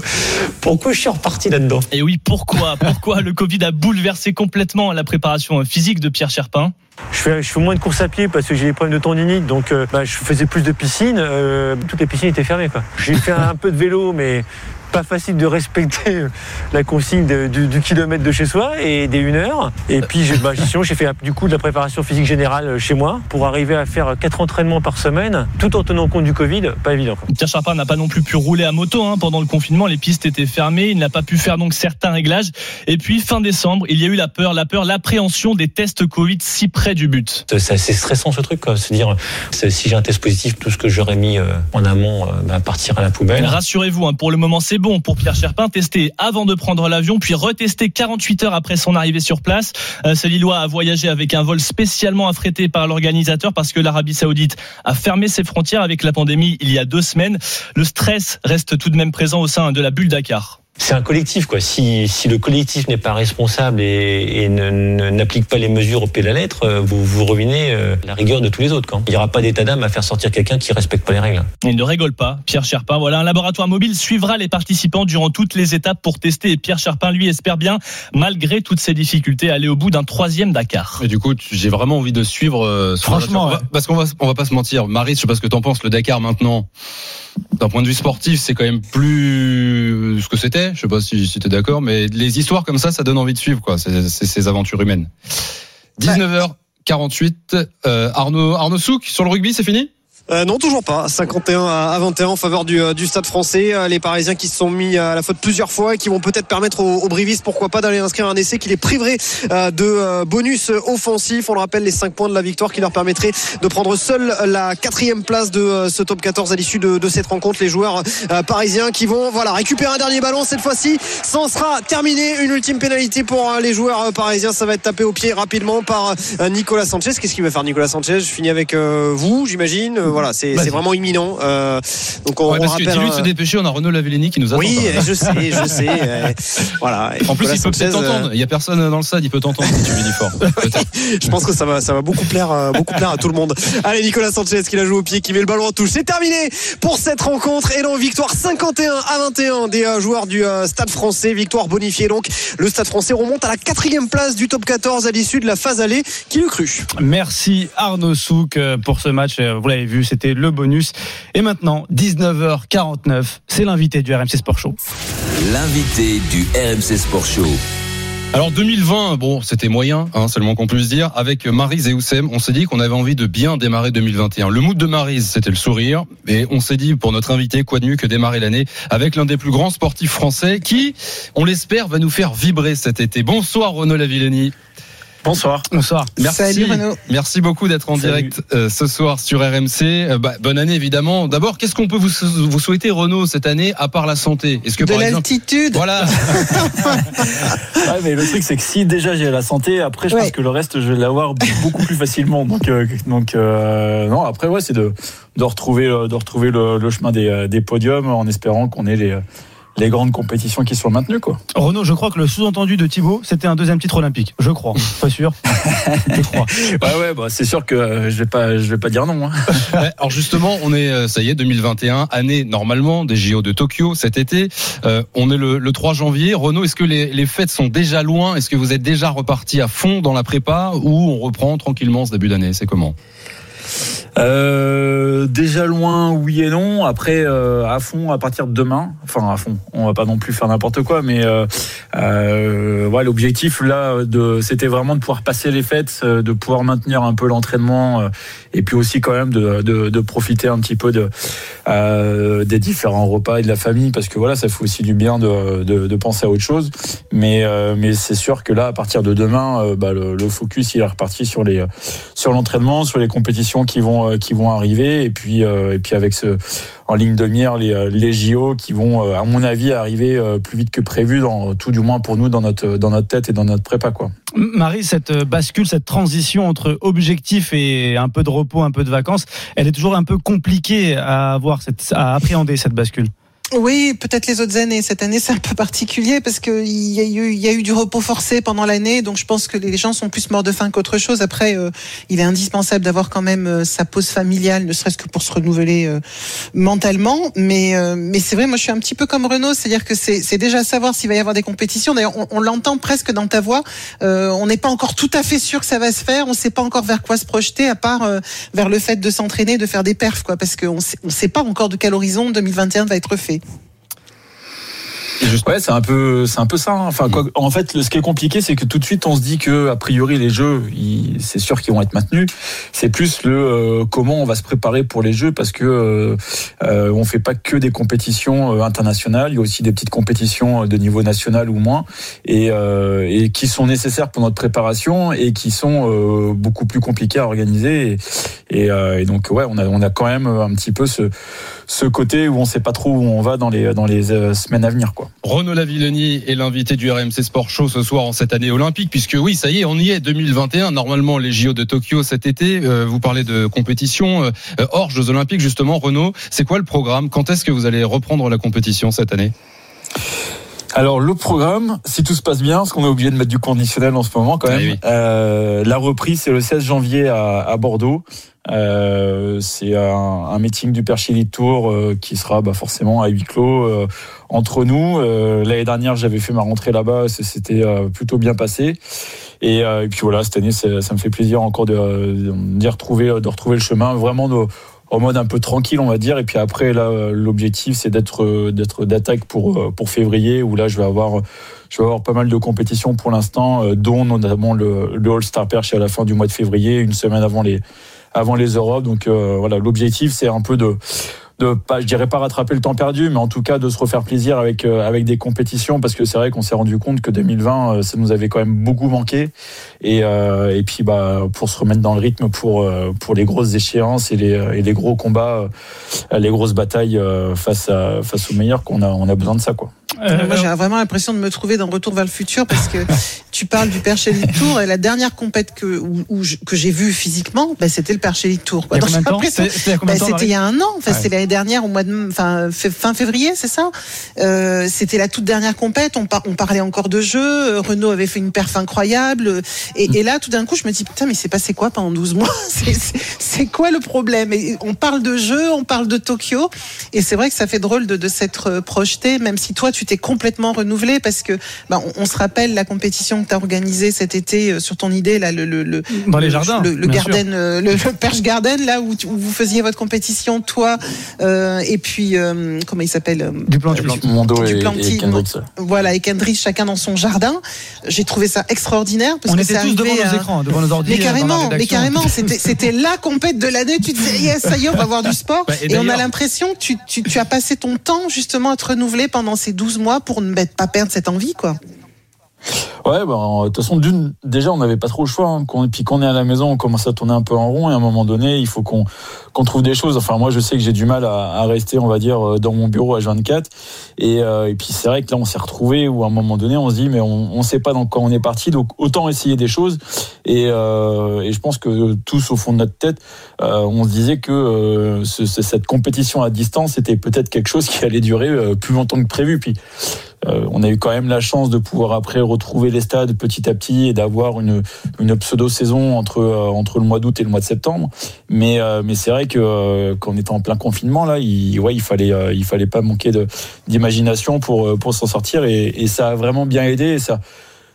[SPEAKER 16] Pourquoi je suis reparti là-dedans?
[SPEAKER 15] Et oui, pourquoi? Pourquoi le Covid a bouleversé complètement la préparation physique de Pierre Cherpin?
[SPEAKER 16] Je fais, je fais moins de courses à pied parce que j'ai des problèmes de tendinite, donc euh, bah, je faisais plus de piscine. euh, toutes les piscines étaient fermées. quoi. J'ai fait un peu de vélo, mais pas facile de respecter euh, la consigne de- du, du kilomètre de chez soi et des 1 heure. Et puis j'ai- bah, sinon j'ai fait du coup de la préparation physique générale euh, chez moi pour arriver à faire quatre entraînements par semaine, tout en tenant compte du Covid. Pas évident. quoi.
[SPEAKER 15] Pierre n'a pas non plus pu rouler à moto hein, pendant le confinement, les pistes étaient fermées, il n'a pas pu faire donc certains réglages. Et puis fin décembre, il y a eu la peur, la peur, l'appréhension des tests Covid si près du but.
[SPEAKER 16] C'est assez stressant ce truc. Se dire, c'est- si j'ai un test positif, tout ce que j'aurais mis euh, en amont euh, va partir à la poubelle.
[SPEAKER 15] Rassurez-vous, hein, pour le moment c'est bon pour Pierre Cherpin, testé avant de prendre l'avion, puis retesté 48 heures après son arrivée sur place. Euh, ce Lillois a voyagé avec un vol spécialement affrété par l'organisateur parce que l'Arabie Saoudite a fermé ses frontières avec la pandémie il y a deux semaines. Le stress reste tout de même présent au sein de la bulle Dakar.
[SPEAKER 16] C'est un collectif, quoi. Si, si le collectif n'est pas responsable et, et ne- ne- n'applique pas les mesures au pied de la lettre, euh, vous, vous ruinez euh, la rigueur de tous les autres. Quoi. Il n'y aura pas d'état d'âme à faire sortir quelqu'un qui respecte pas les règles.
[SPEAKER 15] Il ne rigole pas, Pierre Cherpin. Voilà, un laboratoire mobile suivra les participants durant toutes les étapes pour tester. Et Pierre Cherpin, lui, espère bien, malgré toutes ces difficultés, aller au bout d'un troisième Dakar.
[SPEAKER 3] Et du coup, j'ai vraiment envie de suivre. euh, ce
[SPEAKER 4] Franchement, ouais.
[SPEAKER 3] parce qu'on va, on va pas se mentir. Marie, je sais pas ce que t'en penses. Le Dakar maintenant, d'un point de vue sportif, c'est quand même plus ce que c'était. Je sais pas si, si t'es d'accord, mais les histoires comme ça, ça donne envie de suivre, quoi. C'est c'est ces aventures humaines. 19h48. euh, Arnaud, Arnaud Souk sur le rugby, c'est fini?
[SPEAKER 7] Euh, non, toujours pas. 51 à 21 en faveur du, euh, du Stade français. Euh, Les Parisiens qui se sont mis à la faute plusieurs fois et qui vont peut-être permettre aux, aux Brivistes, pourquoi pas, d'aller inscrire un essai qui les priverait euh, de bonus offensif. On le rappelle, les 5 points de la victoire qui leur permettraient de prendre seule la quatrième place de ce top 14 à l'issue de, de cette rencontre. Les joueurs parisiens qui vont voilà récupérer un dernier ballon cette fois-ci. C'en sera terminé. Une ultime pénalité pour les joueurs parisiens. Ça va être tapé au pied rapidement par Nicolas Sanchez. Qu'est-ce qu'il va faire Nicolas Sanchez? Je finis avec vous, j'imagine. Voilà, c'est vraiment imminent. Euh, donc on,
[SPEAKER 3] Ouais,
[SPEAKER 7] on
[SPEAKER 3] parce que
[SPEAKER 7] rappelle.
[SPEAKER 3] de
[SPEAKER 7] euh,
[SPEAKER 3] se dépêcher. On a Renaud Lavellini qui nous attend.
[SPEAKER 7] oui, je sais, je sais. euh, voilà.
[SPEAKER 3] En plus,
[SPEAKER 7] Nicolas
[SPEAKER 3] il peut peut-être
[SPEAKER 7] euh,
[SPEAKER 3] t'entendre. Il y a personne dans le stade, il peut t'entendre si tu lui dis fort.
[SPEAKER 7] je pense que ça va, ça va beaucoup plaire, euh, beaucoup plaire à tout le monde. Allez, Nicolas Sanchez qui l'a joué au pied, qui met le ballon en touche. C'est terminé pour cette rencontre. Et donc, victoire 51 à 21 des euh, joueurs du euh, Stade français. Victoire bonifiée donc. Le Stade français remonte à la quatrième place du top 14 à l'issue de la phase allée. Qui le cru
[SPEAKER 4] Merci Arnaud Souk pour ce match. Vous l'avez vu, c'était le bonus. Et maintenant, 19h49, c'est l'invité du RMC Sport Show.
[SPEAKER 2] L'invité du RMC Sport Show.
[SPEAKER 3] Alors 2020, bon, c'était moyen, hein, seulement qu'on puisse dire. Avec Marise et Oussem, on s'est dit qu'on avait envie de bien démarrer 2021. Le mood de Marise, c'était le sourire, et on s'est dit pour notre invité, quoi de mieux que démarrer l'année avec l'un des plus grands sportifs français qui, on l'espère, va nous faire vibrer cet été. Bonsoir Renaud Lavillenie.
[SPEAKER 4] Bonsoir. Bonsoir.
[SPEAKER 3] Merci.
[SPEAKER 5] Salut, Renaud.
[SPEAKER 3] Merci beaucoup d'être en
[SPEAKER 17] Salut.
[SPEAKER 3] direct euh, ce soir sur RMC. Euh, bah, bonne année évidemment. D'abord, qu'est-ce qu'on peut vous, vous souhaiter Renaud cette année à part la santé? Est-ce que
[SPEAKER 5] De
[SPEAKER 3] par exemple
[SPEAKER 5] l'altitude.
[SPEAKER 3] voilà,
[SPEAKER 17] Ouais, mais le truc, c'est que si déjà j'ai la santé, après, je
[SPEAKER 5] Ouais.
[SPEAKER 17] pense que le reste, je vais l'avoir beaucoup plus facilement. Donc, euh, donc euh, non, après, ouais, c'est de, de retrouver, de retrouver le, le chemin des, des podiums en espérant qu'on ait les, les grandes compétitions qui soient maintenues, quoi.
[SPEAKER 4] Renaud, je crois que le sous-entendu de Thibaut, c'était un deuxième titre olympique. Je crois. Pas sûr. je crois.
[SPEAKER 17] Ouais, ouais, bah, c'est sûr que euh, je vais pas, je vais pas dire non. Hein.
[SPEAKER 3] Ouais, Alors justement, on est, euh, ça y est, 2021, année normalement des JO de Tokyo cet été. Euh, on est le, le 3 janvier. Renaud, est-ce que les, les fêtes sont déjà loin? Est-ce que vous êtes déjà reparti à fond dans la prépa ou on reprend tranquillement ce début d'année? C'est comment?
[SPEAKER 17] Euh, déjà loin, oui et non. Après, euh, à fond à partir de demain. Enfin, à fond. On va pas non plus faire n'importe quoi, mais euh, euh, ouais, l'objectif là, de, c'était vraiment de pouvoir passer les fêtes, euh, de pouvoir maintenir un peu l'entraînement, et puis aussi quand même de, de, de profiter un petit peu de des différents repas et de la famille, parce que voilà, ça fait aussi du bien de, de, penser à autre chose. Mais mais c'est sûr que là, à partir de demain, bah, le, le focus il est reparti sur les sur l'entraînement, sur les compétitions qui vont euh, qui vont arriver, et puis euh, et puis avec ce en ligne de mire les, euh, les JO qui vont, à mon avis, arriver plus vite que prévu, dans, tout du moins pour nous dans notre dans notre tête et dans notre prépa quoi.
[SPEAKER 4] Marie, cette bascule, cette transition entre objectif et un peu de repos, un peu de vacances, elle est toujours un peu compliquée à avoir, à appréhender cette bascule.
[SPEAKER 5] Oui, peut-être les autres années. Cette année, c'est un peu particulier parce qu'il y, a eu- y a eu du repos forcé pendant l'année. Donc, je pense que les gens sont plus morts de faim qu'autre chose. Après, euh, il est indispensable d'avoir quand même euh, sa pause familiale, ne serait-ce que pour se renouveler euh, mentalement. Mais, mais c'est vrai, moi, je suis un petit peu comme Renaud. C'est-à-dire que c'est déjà savoir s'il va y avoir des compétitions. D'ailleurs, on, on l'entend presque dans ta voix. On n'est pas encore tout à fait sûr que ça va se faire. On ne sait pas encore vers quoi se projeter, à part vers le fait de s'entraîner, de faire des perfs, quoi. Parce qu'on ne sait pas encore de quel horizon 2021 va être fait. Bye.
[SPEAKER 17] Ouais, c'est un peu, c'est un peu ça. hein. Enfin, quoi, en fait, ce qui est compliqué, c'est que tout de suite, on se dit que a priori les jeux, c'est sûr qu'ils vont être maintenus. C'est plus le euh, comment on va se préparer pour les jeux, parce que euh, euh, on fait pas que des compétitions euh, internationales. Il y a aussi des petites compétitions euh, de niveau national ou moins, et, euh, et qui sont nécessaires pour notre préparation et qui sont beaucoup plus compliquées à organiser. Et, et, et donc, ouais, on a, on a quand même un petit peu ce, ce côté où on sait pas trop où on va dans les, dans les semaines à venir, quoi.
[SPEAKER 3] Renaud Lavillenie est l'invité du RMC Sport Show ce soir en cette année olympique, puisque oui, ça y est, on y est, 2021. Normalement, les JO de Tokyo cet été. Euh, vous parlez de compétition euh, hors Jeux Olympiques, justement. Renaud, c'est quoi le programme? Quand est-ce que vous allez reprendre la compétition cette année?
[SPEAKER 17] Alors le programme, si tout se passe bien, parce qu'on est obligé de mettre du conditionnel en ce moment quand même.
[SPEAKER 3] oui.
[SPEAKER 17] euh, la reprise c'est le 16 janvier à, à Bordeaux. Euh, c'est un, un meeting du Perche Elite Tour euh, qui sera bah, forcément à huis clos euh, entre nous. Euh, L'année dernière, j'avais fait ma rentrée là-bas, ça s'était euh, plutôt bien passé. Et, euh, et puis voilà, cette année, ça me fait plaisir encore de d'y retrouver, de retrouver le chemin, vraiment de, en mode un peu tranquille, on va dire. Et puis après, là, l'objectif, c'est d'être d'être d'attaque pour euh, pour février, où là, je vais avoir je vais avoir pas mal de compétitions pour l'instant, euh, dont notamment le, le All Star Perche à la fin du mois de février, une semaine avant les avant les Europes. Donc euh, voilà, l'objectif, c'est un peu de de pas, je dirais pas rattraper le temps perdu, mais en tout cas de se refaire plaisir avec euh, avec des compétitions, parce que c'est vrai qu'on s'est rendu compte que 2020, euh, ça nous avait quand même beaucoup manqué. Et euh, et puis bah pour se remettre dans le rythme pour euh, pour les grosses échéances et les et les gros combats, les grosses batailles face à face aux meilleurs, qu'on a on a besoin de ça quoi.
[SPEAKER 4] Euh,
[SPEAKER 5] Moi, j'ai vraiment l'impression de me trouver dans Retour vers le futur parce que tu parles du Elite Tour et la dernière compète que, où, où que j'ai vue physiquement, bah, c'était le Elite Tour.
[SPEAKER 4] c'était
[SPEAKER 5] bah,
[SPEAKER 4] temps,
[SPEAKER 5] C'était il y a un an. Enfin,
[SPEAKER 4] Ouais.
[SPEAKER 5] c'était l'année dernière au mois de, enfin, fin février, c'est ça? Euh, C'était la toute dernière compète. On, par- on parlait encore de jeu. Euh, Renault avait fait une perf incroyable. Et, et là, tout d'un coup, je me dis putain, mais c'est passé quoi pendant 12 mois? C'est- c'est- C'est quoi le problème? Et On parle de jeu, on parle de Tokyo, et c'est vrai que ça fait drôle de, de s'être euh, projeté, même si toi, tu complètement renouvelé, parce que bah, on, on se rappelle la compétition que tu as organisée cet été euh, sur ton idée, là, le, le, le-
[SPEAKER 4] Dans les
[SPEAKER 5] le-
[SPEAKER 4] jardins,
[SPEAKER 5] le, le garden, euh, le, le Perche Garden, là où, vous faisiez votre compétition, toi, euh, et puis euh, comment il s'appelle
[SPEAKER 4] Du plan
[SPEAKER 17] Mondo
[SPEAKER 5] du
[SPEAKER 17] et,
[SPEAKER 5] Planty,
[SPEAKER 17] et Kendrick.
[SPEAKER 5] voilà, et Kendrick, chacun dans son jardin. J'ai trouvé ça extraordinaire parce
[SPEAKER 4] On
[SPEAKER 5] que
[SPEAKER 4] était
[SPEAKER 5] c'est
[SPEAKER 4] tous devant
[SPEAKER 5] arrivé
[SPEAKER 4] nos écrans, devant nos ordi,
[SPEAKER 5] Mais
[SPEAKER 4] dans la
[SPEAKER 5] carrément, mais carrément, c'était c'était la compète de l'année. Tu te disais yes, ça y est, on va voir du sport.
[SPEAKER 3] Bah, et
[SPEAKER 5] et on a l'impression que tu, tu, tu as passé ton temps justement à te renouveler pendant ces 12 mois pour ne pas perdre cette envie, quoi.
[SPEAKER 17] Ouais, bah, de toute façon, d'une, déjà, on n'avait pas trop le choix. Hein. Quand- puis quand on est à la maison, on commence à tourner un peu en rond et à un moment donné, il faut qu'on trouve des choses. Enfin, moi, je sais que j'ai du mal à, rester, on va dire, euh, dans mon bureau à 24. Et, euh, et puis, c'est vrai que là, on s'est retrouvé où à un moment donné, on se dit, mais on ne sait pas dans quoi on est parti. Donc, autant essayer des choses. Et, euh, je pense que tous, au fond de notre tête, on se disait que ce- ce- cette compétition à distance était peut-être quelque chose qui allait durer plus longtemps que prévu. Euh, on a eu quand même la chance de pouvoir après retrouver les stades petit à petit et d'avoir une, pseudo-saison entre, euh, entre le mois d'août et le mois de septembre. Mais, euh, mais c'est vrai que qu'on était en plein confinement là, il, ouais, il fallait il fallait pas manquer d'imagination pour pour s'en sortir et, ça a vraiment bien aidé. Ça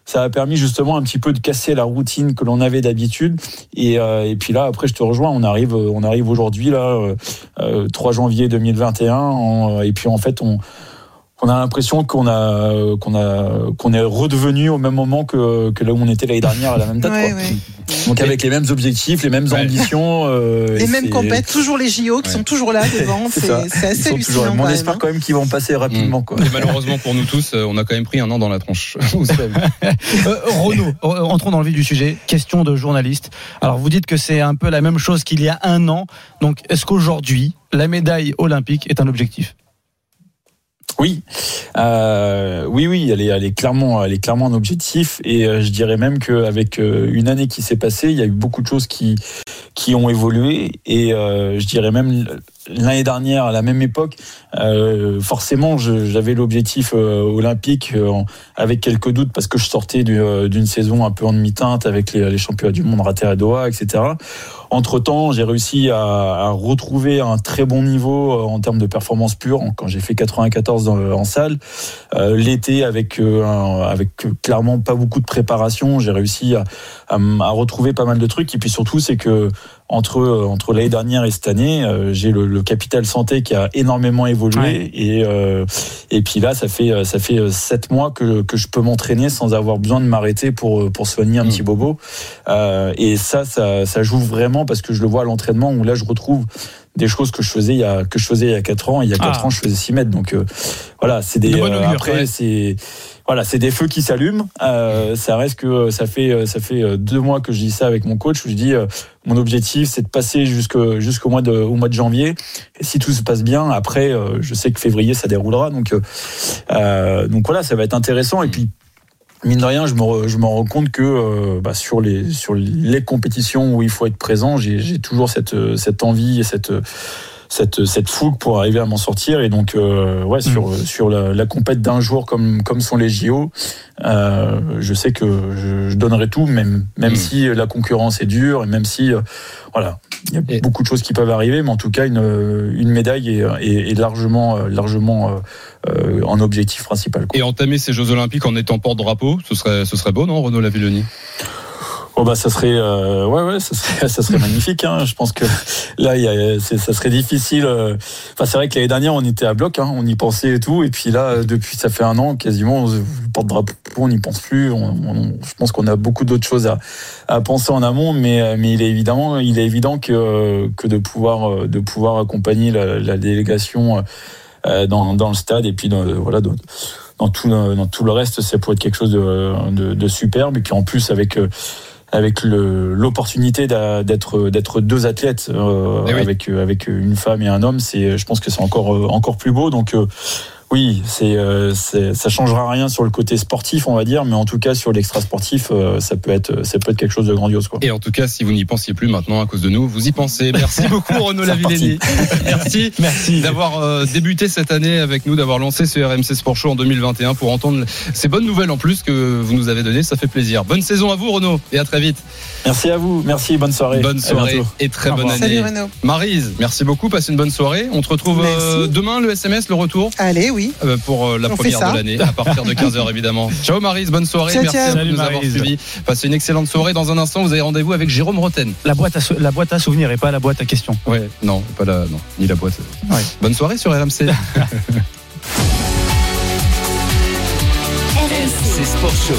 [SPEAKER 17] ça a permis justement un petit peu de casser la routine que l'on avait d'habitude. Et, et puis là, après, je te rejoins. On arrive, on arrive aujourd'hui là, euh, euh, 3 janvier 2021. en- et puis en fait, on on a l'impression qu'on a qu'on a qu'on est redevenu au même moment que, que là où on était l'année dernière à la même date.
[SPEAKER 5] Ouais,
[SPEAKER 17] quoi.
[SPEAKER 5] ouais.
[SPEAKER 17] Donc avec les mêmes objectifs, les mêmes ambitions. euh,
[SPEAKER 5] Les
[SPEAKER 17] et
[SPEAKER 5] mêmes compètes, toujours les JO qui
[SPEAKER 17] Ouais.
[SPEAKER 5] sont toujours là devant.
[SPEAKER 17] C'est
[SPEAKER 5] assez hallucinant.
[SPEAKER 17] toujours- on
[SPEAKER 5] même,
[SPEAKER 17] espère
[SPEAKER 5] hein.
[SPEAKER 17] quand même qu'ils vont passer rapidement. Quoi.
[SPEAKER 3] Et malheureusement pour nous tous, euh, on a quand même pris un an dans la tronche. Savez.
[SPEAKER 4] Euh, Renaud, euh, entrons dans le vif du sujet. Question de journaliste. Alors, vous dites que c'est un peu la même chose qu'il y a un an. Donc, est-ce qu'aujourd'hui, la médaille olympique est un objectif?
[SPEAKER 17] Oui, euh, oui, oui, elle est, elle est clairement, elle est clairement un objectif. Et euh, je dirais même qu'avec euh, une année qui s'est passée, il y a eu beaucoup de choses qui qui ont évolué. Et euh, je dirais même l'année dernière, à la même époque, forcément, j'avais l'objectif olympique avec quelques doutes parce que je sortais du- d'une saison un peu en demi-teinte avec les, les championnats du monde à Doha, etc. Entre temps, j'ai réussi à, à retrouver un très bon niveau euh, en termes de performance pure quand j'ai fait 94 dans en salle. Euh, L'été, avec euh, un- avec clairement pas beaucoup de préparation, j'ai réussi à, à, à retrouver pas mal de trucs. Et puis surtout, c'est que entre euh, entre l'année dernière et cette année, euh, j'ai le, le capital santé qui a énormément évolué.
[SPEAKER 4] Ouais.
[SPEAKER 17] Et euh, et puis là, ça fait ça fait sept mois que que je peux m'entraîner sans avoir besoin de m'arrêter pour pour soigner un petit bobo. Euh, et ça, ça ça joue vraiment parce que je le vois à l'entraînement où là, je retrouve des choses que je faisais il y a que je faisais il y a 4 ans. Et il y a 4
[SPEAKER 4] Ah.
[SPEAKER 17] ans, je faisais 6 mètres. Donc euh, voilà, c'est des
[SPEAKER 4] De
[SPEAKER 17] euh,
[SPEAKER 4] augure,
[SPEAKER 17] après
[SPEAKER 4] ouais.
[SPEAKER 17] c'est voilà, c'est des feux qui s'allument. Euh, ça reste que ça fait ça fait deux mois que je dis ça avec mon coach où je dis euh, mon objectif c'est de passer jusqu'au jusqu'au mois de au mois de janvier. Et si tout se passe bien, après euh, je sais que février ça déroulera. Donc donc voilà, ça va être intéressant. Et puis mine de rien, je me, rends compte que euh, bah, sur, les, compétitions où il faut être présent, j'ai toujours cette, euh, cette envie et cette, cette, cette fougue pour arriver à m'en sortir. Et donc, euh, ouais, sur, sur la, la compète d'un jour comme, comme sont les JO, euh, je sais que je, je donnerai tout, même, même si la concurrence est dure et même si, euh, voilà, il y a beaucoup de choses qui peuvent arriver, mais en tout cas, une, une médaille est, est, est largement, largement en objectif principal. quoi.
[SPEAKER 3] Et entamer ces Jeux Olympiques en étant porte-drapeau, ce serait, ce serait beau, non, Renaud Lavilloni
[SPEAKER 17] Oh bah ça serait euh, ouais ouais ça serait ça serait magnifique hein. je pense que là y a, c'est- ça serait difficile euh. enfin c'est vrai que l'année dernière on était à bloc hein, on y pensait et tout et puis là euh, depuis ça fait un an quasiment on- le porte-drapeau on n'y pense plus je pense qu'on a beaucoup d'autres choses à, à penser en amont mais euh, mais il est évidemment il est évident que que de pouvoir de pouvoir accompagner la, la délégation dans dans le stade et puis dans, voilà dans, tout dans tout le reste ça pourrait être quelque chose de, de, de superbe et puis en plus avec avec l'opportunité d'être d'être deux athlètes euh,
[SPEAKER 3] Eh oui.
[SPEAKER 17] avec euh, avec une femme et un homme c'est je pense que c'est encore euh, encore plus beau donc euh, oui, c'est, euh, ça changera rien sur le côté sportif, on va dire, mais en tout cas sur l'extra sportif, euh, ça peut être, ça peut être quelque chose de grandiose, quoi.
[SPEAKER 3] Et en tout cas, si vous n'y pensiez plus maintenant à cause de nous, vous y pensez. Merci beaucoup Renaud Lavilleni. Merci,
[SPEAKER 4] Merci.
[SPEAKER 3] d'avoir euh, débuté cette année avec nous, d'avoir lancé ce RMC Sport Show en 2021 pour entendre ces bonnes nouvelles en plus que vous nous avez données. Ça fait plaisir. Bonne saison à vous Renaud et à très vite.
[SPEAKER 17] Merci à vous, merci, bonne soirée.
[SPEAKER 3] Bonne soirée et très bonne année.
[SPEAKER 5] Salut Renaud.
[SPEAKER 3] Marise, merci beaucoup. Passez une bonne soirée. On te retrouve euh, demain le SMS, le retour
[SPEAKER 5] Allez, oui.
[SPEAKER 3] euh, pour euh, la
[SPEAKER 5] On
[SPEAKER 3] première de l'année à partir de 15h évidemment. Ciao Marise, bonne soirée.
[SPEAKER 5] Ciao,
[SPEAKER 3] merci
[SPEAKER 5] ciao.
[SPEAKER 3] à vous de nous avoir suivis. Passez une excellente soirée. Dans un instant, vous avez rendez-vous avec Jérôme Roten.
[SPEAKER 4] La boîte à, sou- la boîte à souvenirs et pas la boîte à questions.
[SPEAKER 3] Ouais, non, pas la, non, ni la boîte.
[SPEAKER 4] Ouais.
[SPEAKER 3] Bonne soirée sur RMC.
[SPEAKER 2] RMC Sport Show.